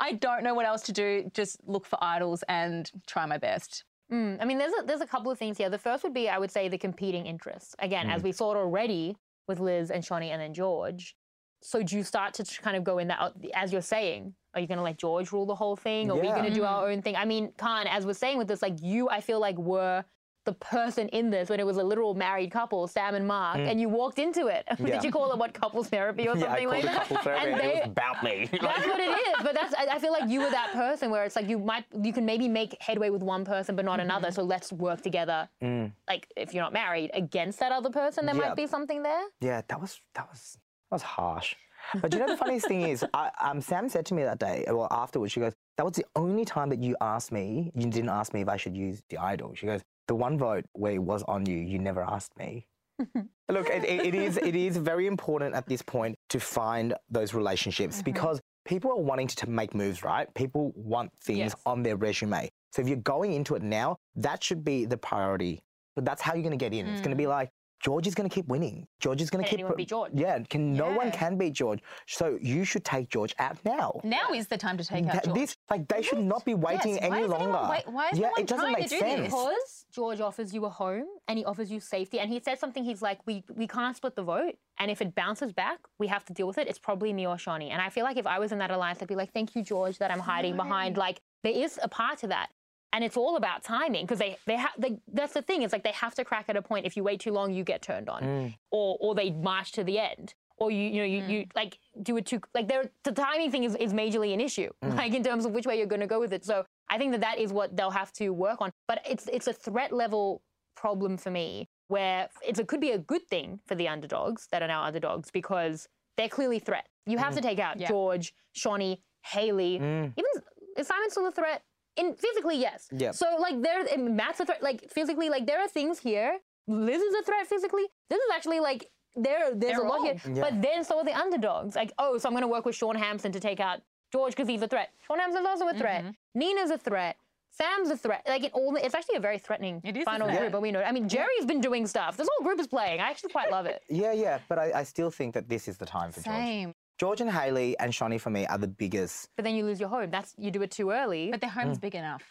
I don't know what else to do. Just look for idols and try my best. Mm, I mean, there's a, there's a couple of things here. The first would be, I would say, the competing interests. Again, as we saw it already with Liz and Shonee and then George. So do you start to kind of go in that, as you're saying, are you going to let George rule the whole thing? Or are we Yeah. going to do our own thing? I mean, Khanh, as we're saying with this, like you, I feel like were the person in this when it was a literal married couple, Sam and Mark, and you walked into it. Mm. Yeah. Did you call it what couples therapy or Yeah, I something like that? couple therapy. And and it was about me. that's what it is. But that's I I feel like you were that person where it's like you might you can maybe make headway with one person but not another. Mm-hmm. So let's work together. Like if you're not married, against that other person, there Yeah. might be something there. Yeah, that was that was that was harsh. But you know the funniest thing is, I, um, Sam said to me that day, well afterwards, she goes, "That was the only time that you asked me. You didn't ask me if I should use the idol." She goes, "The one vote where it was on you, you never asked me." Look, it, it, it is it is very important at this point to find those relationships uh-huh. because people are wanting to, make moves, right? People want things Yes. on their resume. So if you're going into it now, that should be the priority. But that's how you're going to get in. It's going to be mm. like George is going to keep winning. George is going to Can keep. anyone beat George? Yeah, can no one can beat George. So you should take George out now. Now is the time to take out George. this like they should not be waiting Yes, any is longer. wait- why is yeah, no one it doesn't trying to make do sense. this? Because George offers you a home and he offers you safety. And he said something, he's like, we, we can't split the vote. And if it bounces back, we have to deal with it. It's probably me or Shonee. And I feel like if I was in that alliance, I'd be like, thank you, George, that I'm hiding behind. Like, there is a part to that. And it's all about timing because they, they have, they, that's the thing. It's like they have to crack at a point. If you wait too long, you get turned on. Mm. Or, or they march to the end. Or you, you know, you, you like do it too, like there, the timing thing is, is majorly an issue, like in terms of which way you're going to go with it. So I think that that is what they'll have to work on. But it's, it's a threat level problem for me where it's, it could be a good thing for the underdogs that are now underdogs because they're clearly threat. You have to take out Yeah. George, Shonee, Hayley. Mm. Even is Simon still a threat? In physically, yes. Yep. So like there, and Matt's a threat. Like physically, like there are things here. Liz is a threat physically. This is actually like there. There's They're a lot all. here. Yeah. But then so are the underdogs. Like oh, so I'm gonna work with Sean Hampson to take out George because he's a threat. Sean Hampson's also a threat. Mm-hmm. Nina's a threat. Sam's a threat. Like it all. It's actually a very threatening It is final threat. group. But we know. I mean, Jerry's been doing stuff. This whole group is playing. I actually quite love it. Yeah, yeah, but I, I still think that this is the time for George. Same. George and Hayley and Shonee for me are the biggest. But then you lose your home. That's you do it too early. But their home's mm. big enough.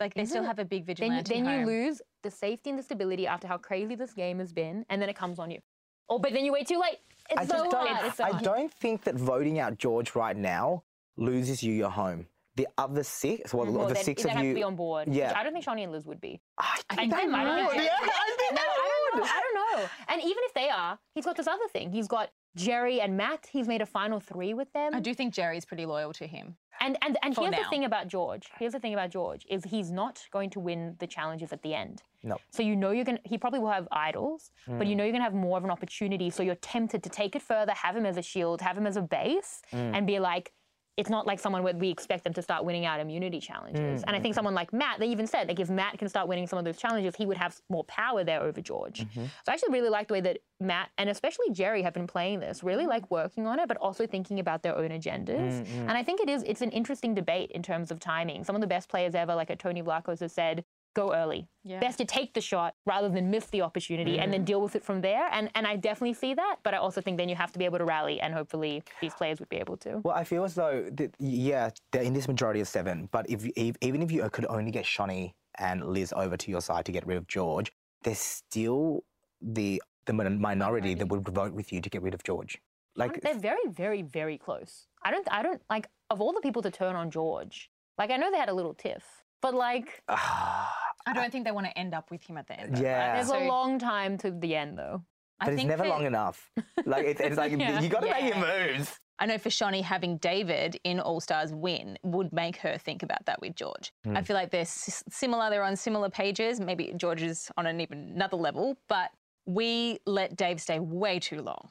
Like they Is still it? have a big then, vigilante then you home. lose the safety and the stability after how crazy this game has been, and then it comes on you. Oh, but then you wait too late. It's I so just don't. hard. It's so I hard. don't think that voting out George right now loses you your home. The other six, well, mm-hmm. Well, the then, six then of have you. to be on board. Yeah. which I don't think Shonee and Liz would be. I I think they think- I think- Yeah, I think No, they would. I don't know. And even if they are, he's got this other thing. He's got Jerry and Matt. He's made a final three with them. I do think Jerry's pretty loyal to him. And and and For here's the thing about George. Here's the thing about George is he's not going to win the challenges at the end. No. So you know you're gonna. He probably will have idols, but you hmm. know you're gonna have more of an opportunity. So you're tempted to take it further, have him as a shield, have him as a base, hmm. and be like. It's not like someone where we expect them to start winning out immunity challenges. Mm, and I think someone like Matt, they even said, like if Matt can start winning some of those challenges, he would have more power there over George. Mm-hmm. So I actually really like the way that Matt and especially Jerry have been playing this, really like working on it, but also thinking about their own agendas. Mm, mm. And I think it is it's an interesting debate in terms of timing. Some of the best players ever, like a Tony Vlachos, has said, go early. Yeah. Best to take the shot rather than miss the opportunity and then mm. deal with it from there. And and I definitely see that, but I also think then you have to be able to rally, and hopefully these players would be able to. Well, I feel as though, that, yeah, they're in this majority of seven, but if, if even if you could only get Shonee and Liz over to your side to get rid of George, there's still the the minority that would vote with you to get rid of George. Like, they're very, very, very close. I don't, I don't like of all the people to turn on George. Like I know they had a little tiff, but like I don't think they want to end up with him at the end. though, Yeah. right? there's So a long time to the end though. I but it's think never that- long enough. Like, it's, it's like Yeah. you got to make your moves. I know for Shonee having David in All Stars win would make her think about that with George. I hmm. feel like they're s- similar, they're on similar pages. Maybe George is on an even another level, but we let Dave stay way too long.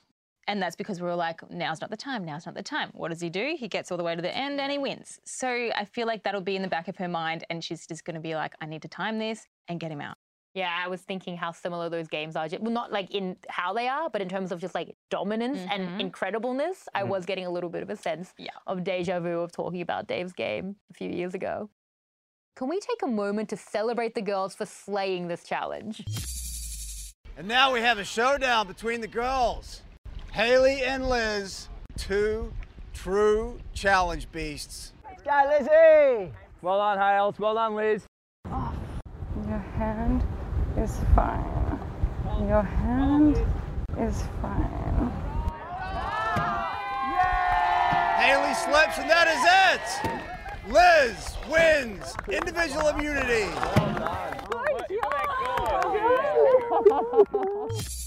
And that's because we were like, now's not the time, now's not the time. What does he do? He gets all the way to the end and he wins. So I feel like that'll be in the back of her mind and she's just going to be like, I need to time this and get him out. Yeah, I was thinking how similar those games are. Well, not like in how they are, but in terms of just like dominance and mm-hmm. incredibleness. I mm-hmm. was getting a little bit of a sense Yeah. of deja vu of talking about Dave's game a few years ago. Can we take a moment to celebrate the girls for slaying this challenge? And now we have a showdown between the girls. Hayley and Liz, two true challenge beasts. Go, Lizzie! Well done, Hales. Well done, Liz. Your hand is fine. Your hand is fine. Hayley slips, and that is it. Liz wins individual immunity. Good.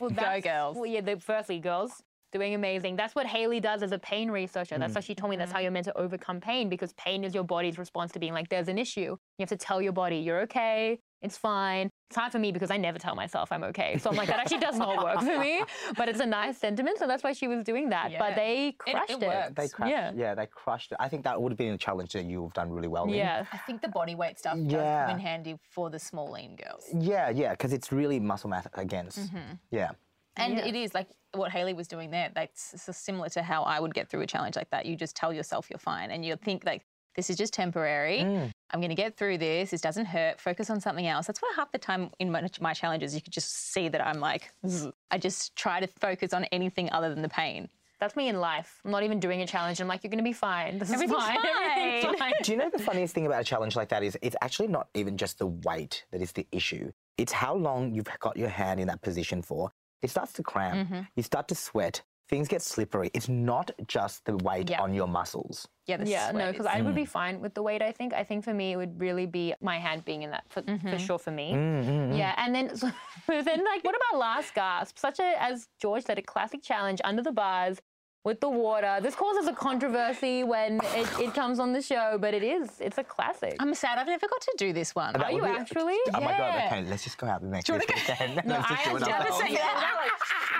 Well, Go, girls. Well, yeah, the, firstly, girls doing amazing. That's what Hayley does as a pain researcher. That's Mm. what she told me. That's how you're meant to overcome pain because pain is your body's response to being like, there's an issue. You have to tell your body, you're okay. It's fine. It's hard for me because I never tell myself I'm okay. So I'm like, that actually does not work for me. But it's a nice sentiment. So that's why she was doing that. Yeah. But they crushed it it. works. They crushed, Yeah. yeah. they crushed it. I think that would have been a challenge that you've done really well in. Yeah. I think the body weight stuff does Yeah. come in handy for the small lean girls. Yeah, yeah, because it's really muscle mass against. Mhm. Yeah. And Yeah. it is like what Hayley was doing there. That's similar to how I would get through a challenge like that. You just tell yourself you're fine, and you think like this is just temporary. Mm. I'm going to get through this. This doesn't hurt. Focus on something else. That's why half the time in my, my challenges, you could just see that I'm like, "Zzz." I just try to focus on anything other than the pain. That's me in life. I'm not even doing a challenge. I'm like, you're going to be fine. This is Everything's fine. Everything's fine. fine. Do you know the funniest thing about a challenge like that is it's actually not even just the weight that is the issue. It's how long you've got your hand in that position for. It starts to cramp. Mhm. You start to sweat. Things get slippery. It's not just the weight Yeah. on your muscles. Yeah, the yeah, no, because I would Mm. be fine with the weight. I think. I think for me, it would really be my hand being in that for, for sure for me. Mm, mm, mm. Yeah, and then so, then like, what about last gasp? Such a, as George said, a classic challenge under the bars with the water. This causes a controversy when it, it comes on the show, but it is. It's a classic. I'm sad I've never got to do this one. That Are you be- actually? Oh my god! Okay, let's just go out the next Do you this weekend. No, let's I just do it have ourselves. to yeah,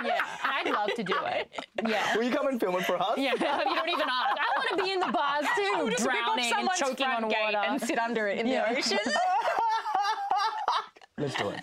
yeah, I'd love to do it. Yeah. Will you come and film it for us? Yeah, you don't even ask. I want to be in the bars too, Just rip off drowning and someone's choking front on gate water. and sit under it in Yeah. the ocean. Let's do it.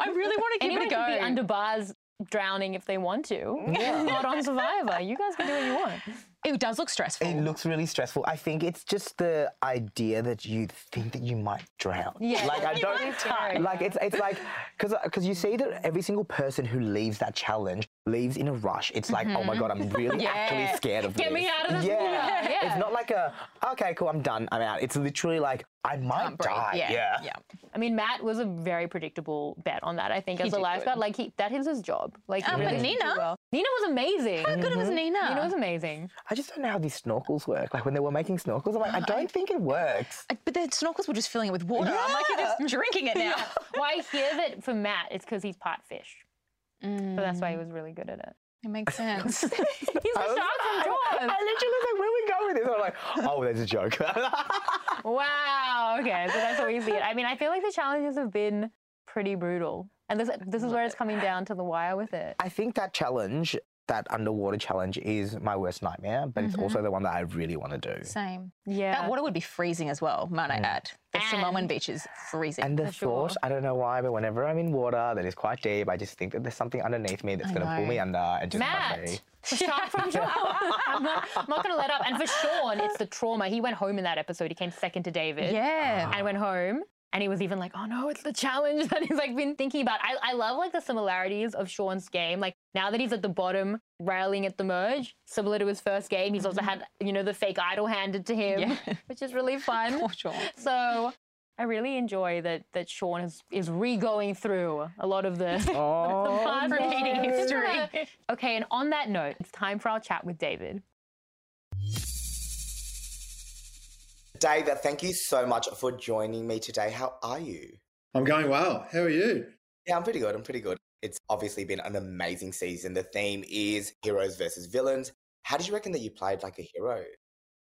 I really want to give Anyone it a can go. be under bars drowning if they want to. Not on Survivor. You guys can do what you want. it does look stressful. It looks really stressful. I think it's just the idea that you think that you might drown. Yeah. Like I don't like it's it's like because because you see that every single person who leaves that challenge leaves in a rush. It's like oh my god, I'm really Yeah. actually scared of Get this. me out of this yeah. Yeah. It's not like a okay, cool, I'm done, I'm out. It's literally like I might Can't die. Yeah, Yeah. yeah. I mean, Matt was a very predictable bet on that. I think He as a lifeguard, like he, that is his job. Like, Um, but really did Nina? well. Nina was amazing. How good was Nina? Nina was amazing. I just don't know how these snorkels work. Like when they were making snorkels, I'm like, I don't think it works. I- But the snorkels were just filling it with water. Yeah. I'm like, you're just drinking it now. Well, I hear that for Matt, it's because he's part fish. So that's Mm. why he was really good at it. It makes sense. He's a shark from I, Jaws. I literally was like, where we go with this? I'm like, oh, there's a joke. Wow. Okay, so that's how we see it. I mean, I feel like the challenges have been pretty brutal, and this this is where it's coming down to the wire with it. I think that challenge, that underwater challenge, is my worst nightmare, but it's mm-hmm. also the one that I really want to do. Same. Yeah. That water would be freezing as well, might I mm. add. The Samoan beach is freezing. And the For sure. thought, I don't know why, but whenever I'm in water that is quite deep, I just think that there's something underneath me that's going to pull me under and just crush me. Matt, the shark from Jaws. I'm not, I'm not going to let up. And for Sean, it's the trauma. He went home in that episode. He came second to David. yeah. and went home and he was even like oh no it's the challenge that he's like been thinking about I, I love like the similarities of sean's game like now that he's at the bottom railing at the merge similar to his first game he's also mm-hmm. had you know the fake idol handed to him Yeah. which is really fun Poor Sean. so I really enjoy that that Sean is is re-going through a lot of the, Oh, the past Repeating history. okay, and on that note, it's time for our chat with David. David, thank you so much for joining me today. How are you? I'm going well. How are you? Yeah, I'm pretty good. I'm pretty good. It's obviously been an amazing season. The theme is heroes versus villains. How did you reckon that you played like a hero?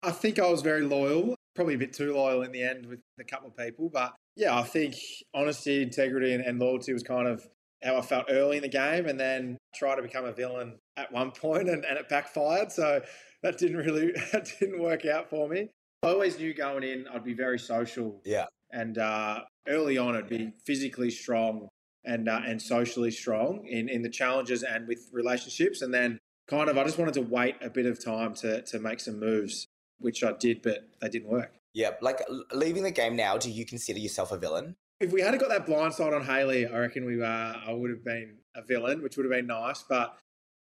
I think I was very loyal, probably a bit too loyal in the end with a couple of people. But yeah, I think honesty, integrity, and, and loyalty was kind of how I felt early in the game. And then try to become a villain at one point and, and it backfired. So that didn't really that didn't work out for me. I always knew going in I'd be very social. Yeah. And uh, early on, I'd be physically strong and uh, and socially strong in, in the challenges and with relationships. And then kind of I just wanted to wait a bit of time to to make some moves, which I did, but they didn't work. Yeah, like leaving the game now, do you consider yourself a villain? If we had got that blind side on Hayley, I reckon we uh, I would have been a villain, which would have been nice. But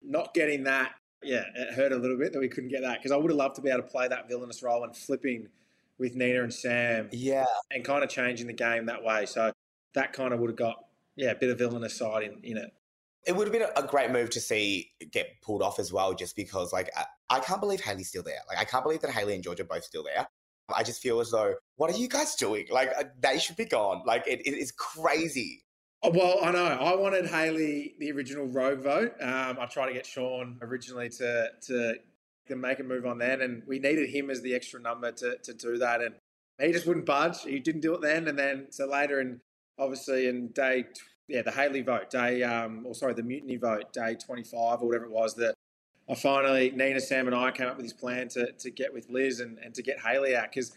not getting that, yeah, it hurt a little bit that we couldn't get that because I would have loved to be able to play that villainous role and flipping with Nina and Sam Yeah. and kind of changing the game that way. So that kind of would have got yeah a bit of villainous side in, in it. It would have been a great move to see get pulled off as well, just because like I, I can't believe Hayley's still there. Like I can't believe that Hayley and George are both still there. I just feel as though what are you guys doing? Like uh, they should be gone. Like it, it is crazy. Oh, Well, I know. I wanted Hayley the original rogue vote. Um, I tried to get Sean originally to to make a move on then, and we needed him as the extra number to to do that, and he just wouldn't budge. He didn't do it then, and then so later, and obviously in day yeah the Hayley vote day, um, or sorry the mutiny vote day twenty five or whatever it was that. I finally, Nina, Sam, and I came up with this plan to, to get with Liz and, and to get Hayley out because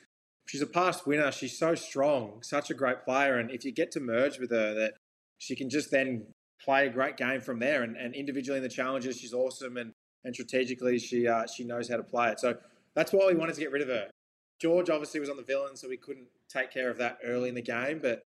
she's a past winner. She's so strong, such a great player. And if you get to merge with her, that she can just then play a great game from there. And, and individually in the challenges, she's awesome. And, and strategically, she uh, she knows how to play it. So that's why we wanted to get rid of her. George obviously was on the villain, so we couldn't take care of that early in the game. But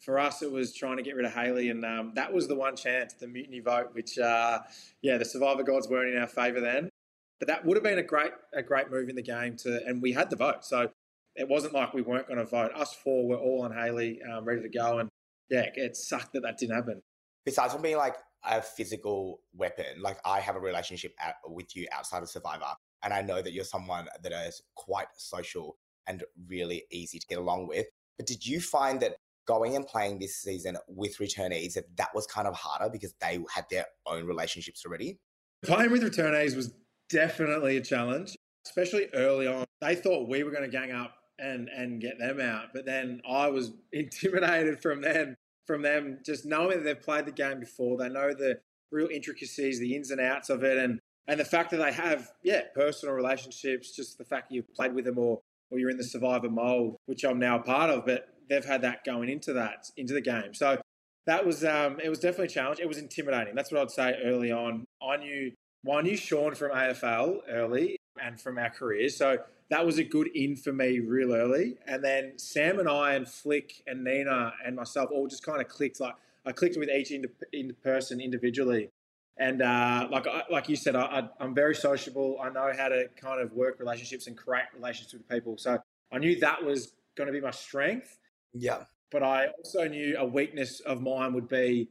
for us, it was trying to get rid of Hayley, and um, that was the one chance, the mutiny vote, which, uh, yeah, the Survivor gods weren't in our favour then. But that would have been a great, a great move in the game to, and we had the vote, so it wasn't like we weren't going to vote. Us four were all on Hayley, um, ready to go, and yeah, it sucked that that didn't happen. Besides from being like a physical weapon, like I have a relationship out, with you outside of Survivor, and I know that you're someone that is quite social and really easy to get along with. But did you find that going and playing this season with returnees that that was kind of harder because they had their own relationships already? Playing with returnees was definitely a challenge, especially early on. They thought we were going to gang up and and get them out, but then I was intimidated from them from them just knowing that they've played the game before. They know the real intricacies, the ins and outs of it, and and the fact that they have yeah personal relationships, just the fact you've played with them or or you're in the survivor mold, which I'm now a part of, but they've had that going into that into the game. So that was um, it was definitely a challenge. It was intimidating. That's what I'd say early on. I knew well, I knew Sean from AFL early and from our careers, so that was a good in for me real early. And then Sam and I and Flick and Nina and myself all just kind of clicked. Like I clicked with each in, in person individually. And uh, like I, like you said, I, I, I'm very sociable. I know how to kind of work relationships and create relationships with people. So I knew that was going to be my strength. Yeah. But I also knew a weakness of mine would be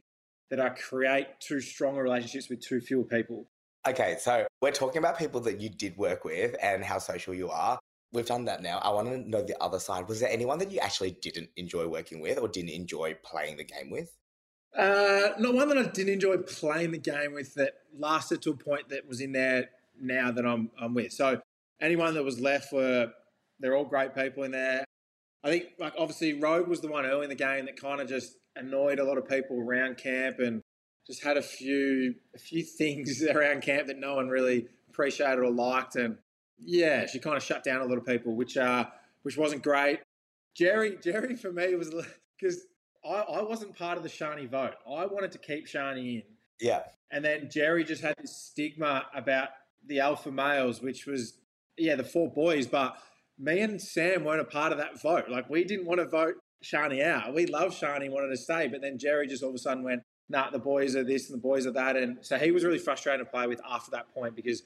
that I create too strong relationships with too few people. Okay, so we're talking about people that you did work with and how social you are. We've done that now. I want to know the other side. Was there anyone that you actually didn't enjoy working with or didn't enjoy playing the game with? Uh, not one that I didn't enjoy playing the game with that lasted to a point that was in there now that I'm I'm with. So anyone that was left were they're all great people in there. I think like obviously Rogue was the one early in the game that kind of just annoyed a lot of people around camp and just had a few a few things around camp that no one really appreciated or liked and yeah, she kind of shut down a lot of people, which uh which wasn't great. Jerry Jerry for me was because I, I wasn't part of the Shonee vote. I wanted to keep Shonee in. Yeah. And then Jerry just had this stigma about the alpha males, which was, yeah, the four boys. But me and Sam weren't a part of that vote. Like, we didn't want to vote Shonee out. We love Shonee, wanted to stay. But then Jerry just all of a sudden went, nah, the boys are this and the boys are that. And so he was really frustrated to play with after that point because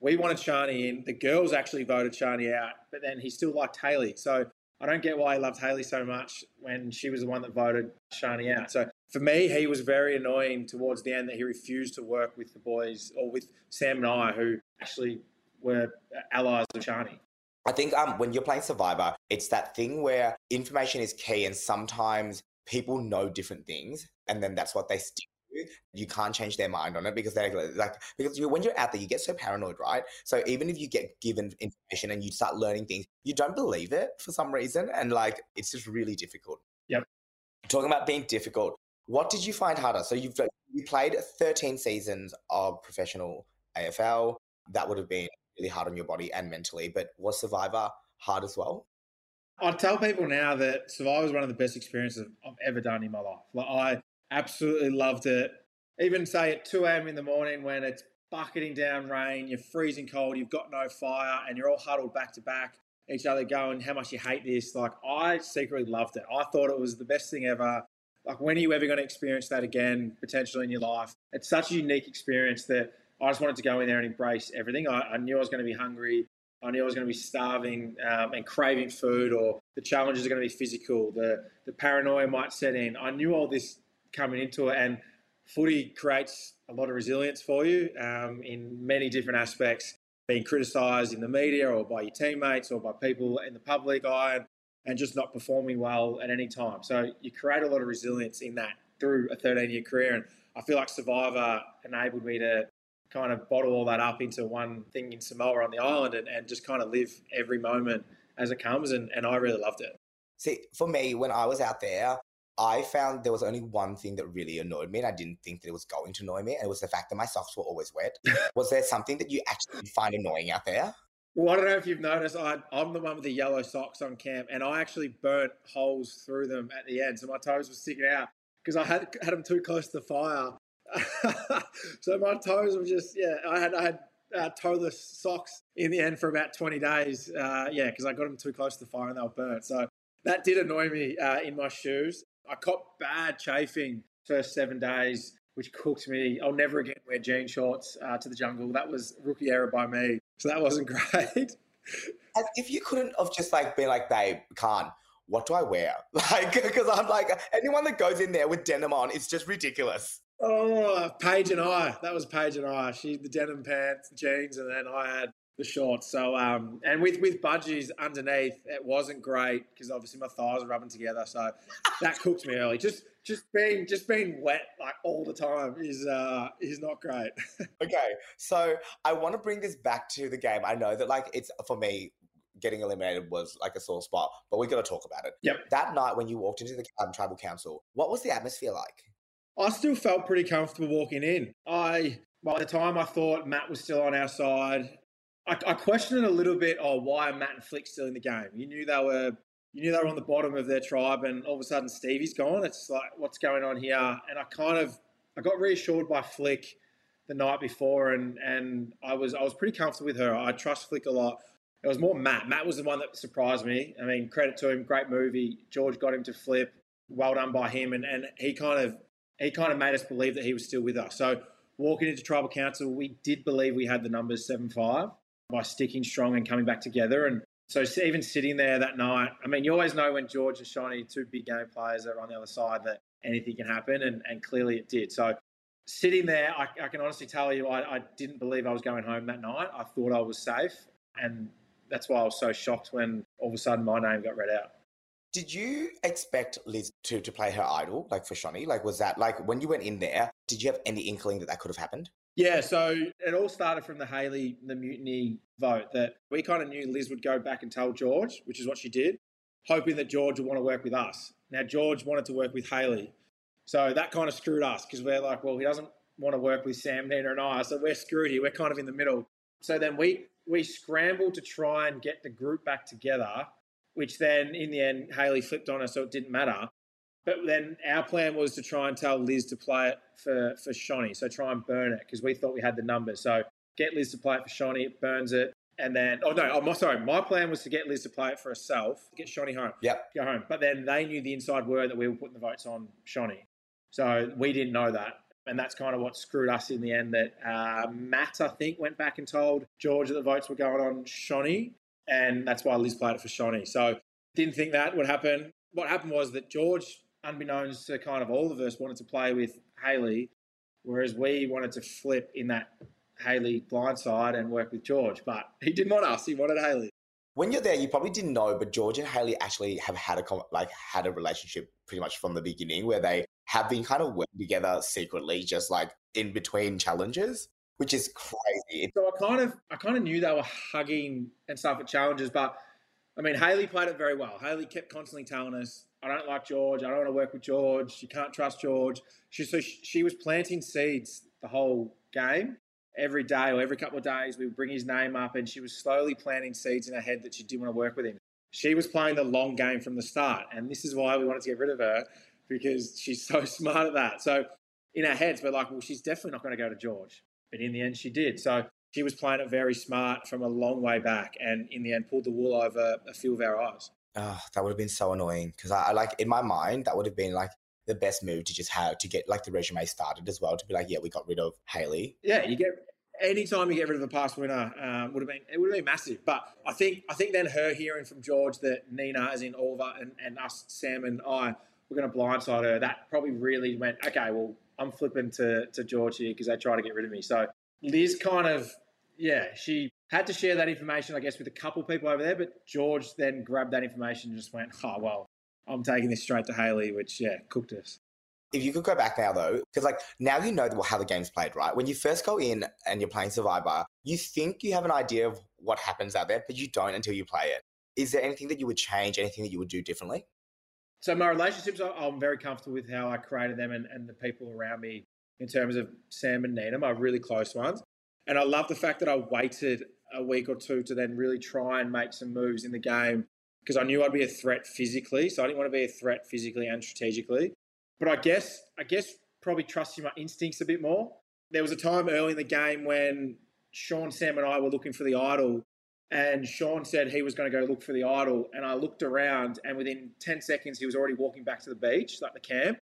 we wanted Shonee in. The girls actually voted Shonee out, but then he still liked Hayley. So I don't get why he loved Hayley so much when she was the one that voted Shonee out. So for me, he was very annoying towards the end that he refused to work with the boys or with Sam and I, who actually were allies of Shonee. I think um, when you're playing Survivor, it's that thing where information is key, and sometimes people know different things, and then that's what they stick to. You can't change their mind on it because they're like because you, when you're out there, you get so paranoid, right? So even if you get given information and you start learning things, you don't believe it for some reason, and like it's just really difficult. Yep. Talking about being difficult, what did you find harder? So you've you played 13 seasons of professional AFL. That would have been really hard on your body and mentally. But was Survivor hard as well? I tell people now that Survivor is one of the best experiences I've ever done in my life. Like I absolutely loved it. Even say at 2 a.m. in the morning when it's bucketing down rain, you're freezing cold, you've got no fire, and you're all huddled back to back, each other going, how much you hate this. Like I secretly loved it. I thought it was the best thing ever. Like when are you ever going to experience that again, potentially in your life? It's such a unique experience that I just wanted to go in there and embrace everything. I, I knew I was going to be hungry. I knew I was going to be starving um, and craving food, or the challenges are going to be physical. The the paranoia might set in. I knew all this coming into it, and footy creates a lot of resilience for you um, in many different aspects. Being criticised in the media, or by your teammates, or by people in the public eye, and, and just not performing well at any time. So you create a lot of resilience in that through a 13 year career. And I feel like Survivor enabled me to kind of bottle all that up into one thing in Samoa on the island and, and just kind of live every moment as it comes. And, and I really loved it. See, for me, when I was out there, I found there was only one thing that really annoyed me, and I didn't think that it was going to annoy me, and it was the fact that my socks were always wet. was there something that you actually find annoying out there? Well, I don't know if you've noticed, I, I'm the one with the yellow socks on camp, and I actually burnt holes through them at the end, so my toes were sticking out because I had had them too close to the fire. so my toes were just yeah. I had I had uh, toeless socks in the end for about 20 days. Uh, yeah, because I got them too close to the fire and they were burnt. So that did annoy me uh, in my shoes. I caught bad chafing first seven days, which cooked me. I'll never again wear jean shorts uh, to the jungle. That was rookie error by me. So that wasn't great. As if you couldn't have just like been like, babe, Khanh, what do I wear? Like, because I'm like, anyone that goes in there with denim on, it's just ridiculous. Oh, Paige and I. That was Paige and I. She the denim pants, jeans, and then I had the shorts. So um, and with with budgies underneath, it wasn't great because obviously my thighs are rubbing together. So that cooked me early. Just just being just being wet like all the time is uh is not great. okay, so I want to bring this back to the game. I know that like it's for me. Getting eliminated was like a sore spot, but we got to talk about it. Yep. That night when you walked into the um, tribal council, what was the atmosphere like? I still felt pretty comfortable walking in. I by the time I thought Matt was still on our side, I, I questioned a little bit. Oh, why are Matt and Flick still in the game? You knew they were. You knew they were on the bottom of their tribe, and all of a sudden Stevie's gone. It's like, what's going on here? And I kind of, I got reassured by Flick the night before, and and I was I was pretty comfortable with her. I trust Flick a lot. It was more Matt. Matt was the one that surprised me. I mean, credit to him, great movie. George got him to flip. Well done by him, and and he kind of he kind of made us believe that he was still with us. So walking into tribal council, we did believe we had the numbers seven five by sticking strong and coming back together. And so even sitting there that night, I mean, you always know when George and Shonee, two big game players, that are on the other side, that anything can happen, and, and clearly it did. So sitting there, I, I can honestly tell you, I, I didn't believe I was going home that night. I thought I was safe, and that's why I was so shocked when all of a sudden my name got read out. Did you expect Liz to, to play her idol, like for Shonee? Like, was that like when you went in there, did you have any inkling that that could have happened? Yeah, so it all started from the Hayley, the mutiny vote that we kind of knew Liz would go back and tell George, which is what she did, hoping that George would want to work with us. Now, George wanted to work with Hayley. So that kind of screwed us because we're like, well, he doesn't want to work with Sam, Nina, and I. So we're screwed here. We're kind of in the middle. So then we, we scrambled to try and get the group back together, which then in the end, Hayley flipped on us, so it didn't matter. But then our plan was to try and tell Liz to play it for, for Shonee. So try and burn it because we thought we had the number. So get Liz to play it for Shonee, it burns it. And then, oh no, I'm sorry. My plan was to get Liz to play it for herself, get Shonee home. Yep. Go home. But then they knew the inside word that we were putting the votes on Shonee. So we didn't know that. And that's kind of what screwed us in the end. That uh, Matt, I think, went back and told George that the votes were going on Shonee. And that's why Liz played it for Shonee. So didn't think that would happen. What happened was that George unbeknownst to kind of all of us, wanted to play with Hayley, whereas we wanted to flip in that Hayley blindside and work with George. But he didn't want us; he wanted Hayley. When you're there, you probably didn't know, but George and Hayley actually have had a like had a relationship pretty much from the beginning, where they have been kind of working together secretly, just like in between challenges, which is crazy. So I kind of I kind of knew they were hugging and stuff at challenges, but I mean Hayley played it very well. Hayley kept constantly telling us I don't like George. I don't want to work with George. You can't trust George. She so she, she was planting seeds the whole game. Every day or every couple of days, we would bring his name up, and she was slowly planting seeds in her head that she didn't want to work with him. She was playing the long game from the start, and this is why we wanted to get rid of her because she's so smart at that. So in our heads, we're like, well, she's definitely not going to go to George. But in the end, she did. So she was playing it very smart from a long way back, and in the end, pulled the wool over a few of our eyes. Oh, that would have been so annoying because I, I like in my mind that would have been like the best move to just have to get like the resume started as well to be like, yeah, we got rid of Hayley. Yeah, you get anytime you get rid of a past winner um, would have been it would have been massive. But I think I think then her hearing from George that Nina, as in Oliver and, and us, Sam and I, were going to blindside her. That probably really went okay. Well, I'm flipping to to George here because they try to get rid of me. So Liz kind of yeah, she had to share that information, I guess, with a couple people over there. But George then grabbed that information and just went, oh, well, I'm taking this straight to Hayley, which, yeah, cooked us. If you could go back now though, because like now you know how the game's played, right? When you first go in and you're playing Survivor, you think you have an idea of what happens out there, but you don't until you play it. Is there anything that you would change, anything that you would do differently? So my relationships, I'm very comfortable with how I created them and, and the people around me in terms of Sam and Nina, my really close ones. And I love the fact that I waited a week or two to then really try and make some moves in the game because I knew I'd be a threat physically. So I didn't want to be a threat physically and strategically. But I guess, I guess probably trusting my instincts a bit more. There was a time early in the game when Sean, Sam, and I were looking for the idol and Sean said he was going to go look for the idol. And I looked around, and within 10 seconds, he was already walking back to the beach, like the camp.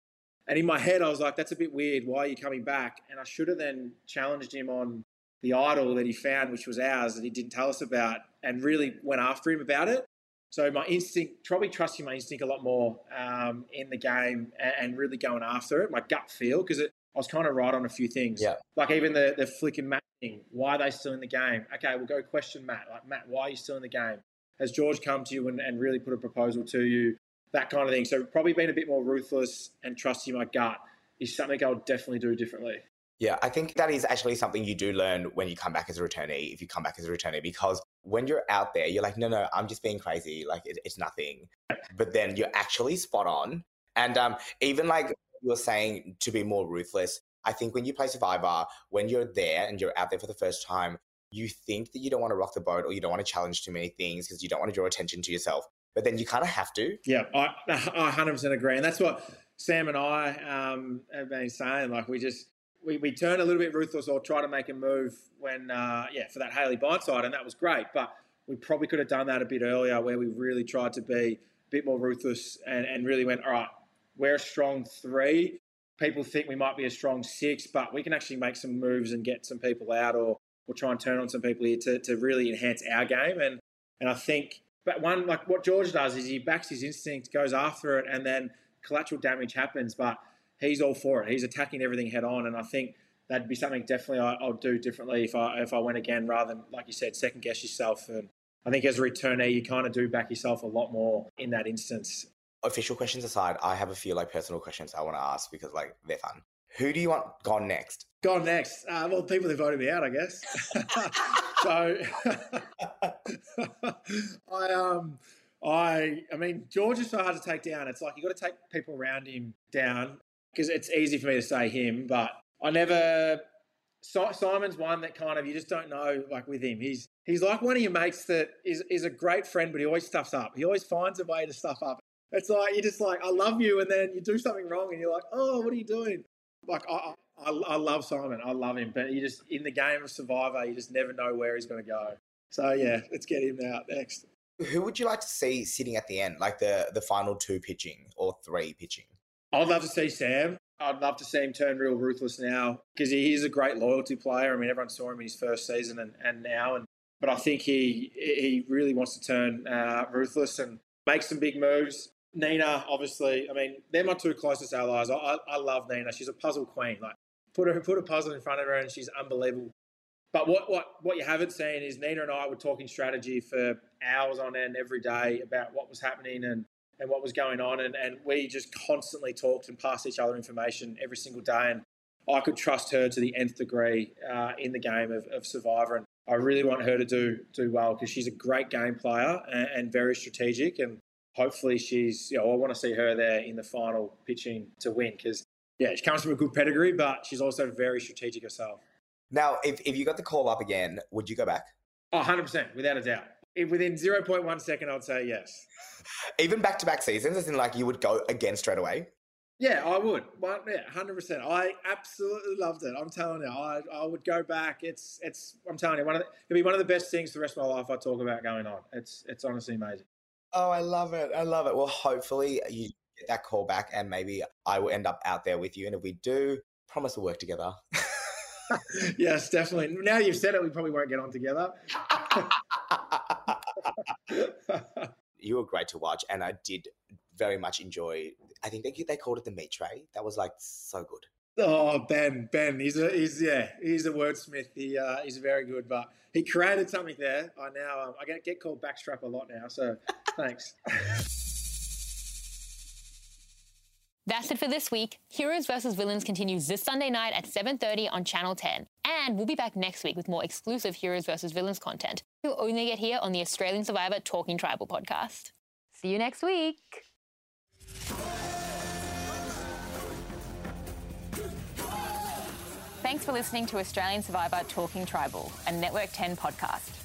And in my head, I was like, that's a bit weird. Why are you coming back? And I should have then challenged him on the idol that he found, which was ours, that he didn't tell us about, and really went after him about it. So my instinct, probably trusting my instinct a lot more um, in the game and, and really going after it, my gut feel, because I was kind of right on a few things. Yeah. Like even the the Flick and Matt thing. Why are they still in the game? Okay, we'll go question Matt. Like Matt, why are you still in the game? Has George come to you and, and really put a proposal to you? That kind of thing. So probably being a bit more ruthless and trusting my gut is something I'll definitely do differently. Yeah, I think that is actually something you do learn when you come back as a returnee, if you come back as a returnee, because when you're out there, you're like, no, no, I'm just being crazy. Like, it, it's nothing. But then you're actually spot on. And um, even like you were saying to be more ruthless, I think when you play Survivor, when you're there and you're out there for the first time, you think that you don't want to rock the boat or you don't want to challenge too many things because you don't want to draw attention to yourself. But then you kind of have to. Yeah, I, I 100% agree. And that's what Sam and I um, have been saying. Like, we just, we, we turn a little bit ruthless or try to make a move when, uh, yeah, for that Hayley blindside, and that was great. But we probably could have done that a bit earlier where we really tried to be a bit more ruthless and, and really went, all right, we're a strong three. People think we might be a strong six, but we can actually make some moves and get some people out or, we'll try and turn on some people here to, to really enhance our game. And, and I think, but one, like what George does is he backs his instinct, goes after it, and then collateral damage happens. But he's all for it. He's attacking everything head on, and I think that'd be something definitely I, I'll do differently if I if I went again, rather than like you said, second guess yourself. And I think as a returnee, you kind of do back yourself a lot more in that instance. Official questions aside, I have a few like personal questions I want to ask because like they're fun. Who do you want gone next? Gone next. Uh, well, people who voted me out, I guess. so I um I I mean George is so hard to take down. It's like you got to take people around him down because it's easy for me to say him, but I never. Si- Simon's one that kind of you just don't know. Like with him, he's he's like one of your mates that is is a great friend, but he always stuffs up. He always finds a way to stuff up. It's like you're just like I love you, and then you do something wrong, and you're like, oh, what are you doing? Like I, I, I love Simon. I love him, but you just in the game of Survivor, you just never know where he's going to go. So yeah, let's get him out next. Who would you like to see sitting at the end, like the the final two pitching or three pitching? I'd love to see Sam. I'd love to see him turn real ruthless now because he is a great loyalty player. I mean, everyone saw him in his first season and, and now, and but I think he he really wants to turn uh, ruthless and make some big moves. Nina, obviously, I mean, they're my two closest allies. I, I, I love Nina. She's a puzzle queen. Like, put her put a puzzle in front of her, and she's unbelievable. But what, what, what you haven't seen is Nina and I were talking strategy for hours on end every day about what was happening and, and what was going on. And, and we just constantly talked and passed each other information every single day. And I could trust her to the nth degree uh, in the game of, of Survivor. And I really want her to do do well because she's a great game player and, and very strategic. And hopefully she's, you know, I want to see her there in the final pitching to win because, yeah, she comes from a good pedigree, but she's also very strategic herself. Now, if, if you got the call up again, would you go back? Oh, 100%, without a doubt. If within 0.1 second, I'd say yes. Even back to back seasons, as in like you would go again straight away? Yeah, I would. Yeah, hundred percent. I absolutely loved it. I'm telling you, I, I would go back. It's it's. I'm telling you, one of the, it'll be one of the best things the rest of my life. I talk about going on. It's it's honestly amazing. Oh, I love it. I love it. Well, hopefully you get that call back and maybe I will end up out there with you. And if we do, promise we'll work together. yes, definitely. Now you've said it, we probably won't get on together. you were great to watch, and I did very much enjoy. I think they they called it the meat tray. That was like so good. Oh, Ben, Ben, he's a he's yeah, he's a wordsmith. He uh, he's very good, but he created something there. I now um, I get get called backstrap a lot now, so thanks. That's it for this week. Heroes vs. Villains continues this Sunday night at 7.30 on Channel 10. And we'll be back next week with more exclusive Heroes vs. Villains content. You'll only get here on the Australian Survivor Talking Tribal podcast. See you next week. Thanks for listening to Australian Survivor Talking Tribal, a Network 10 podcast.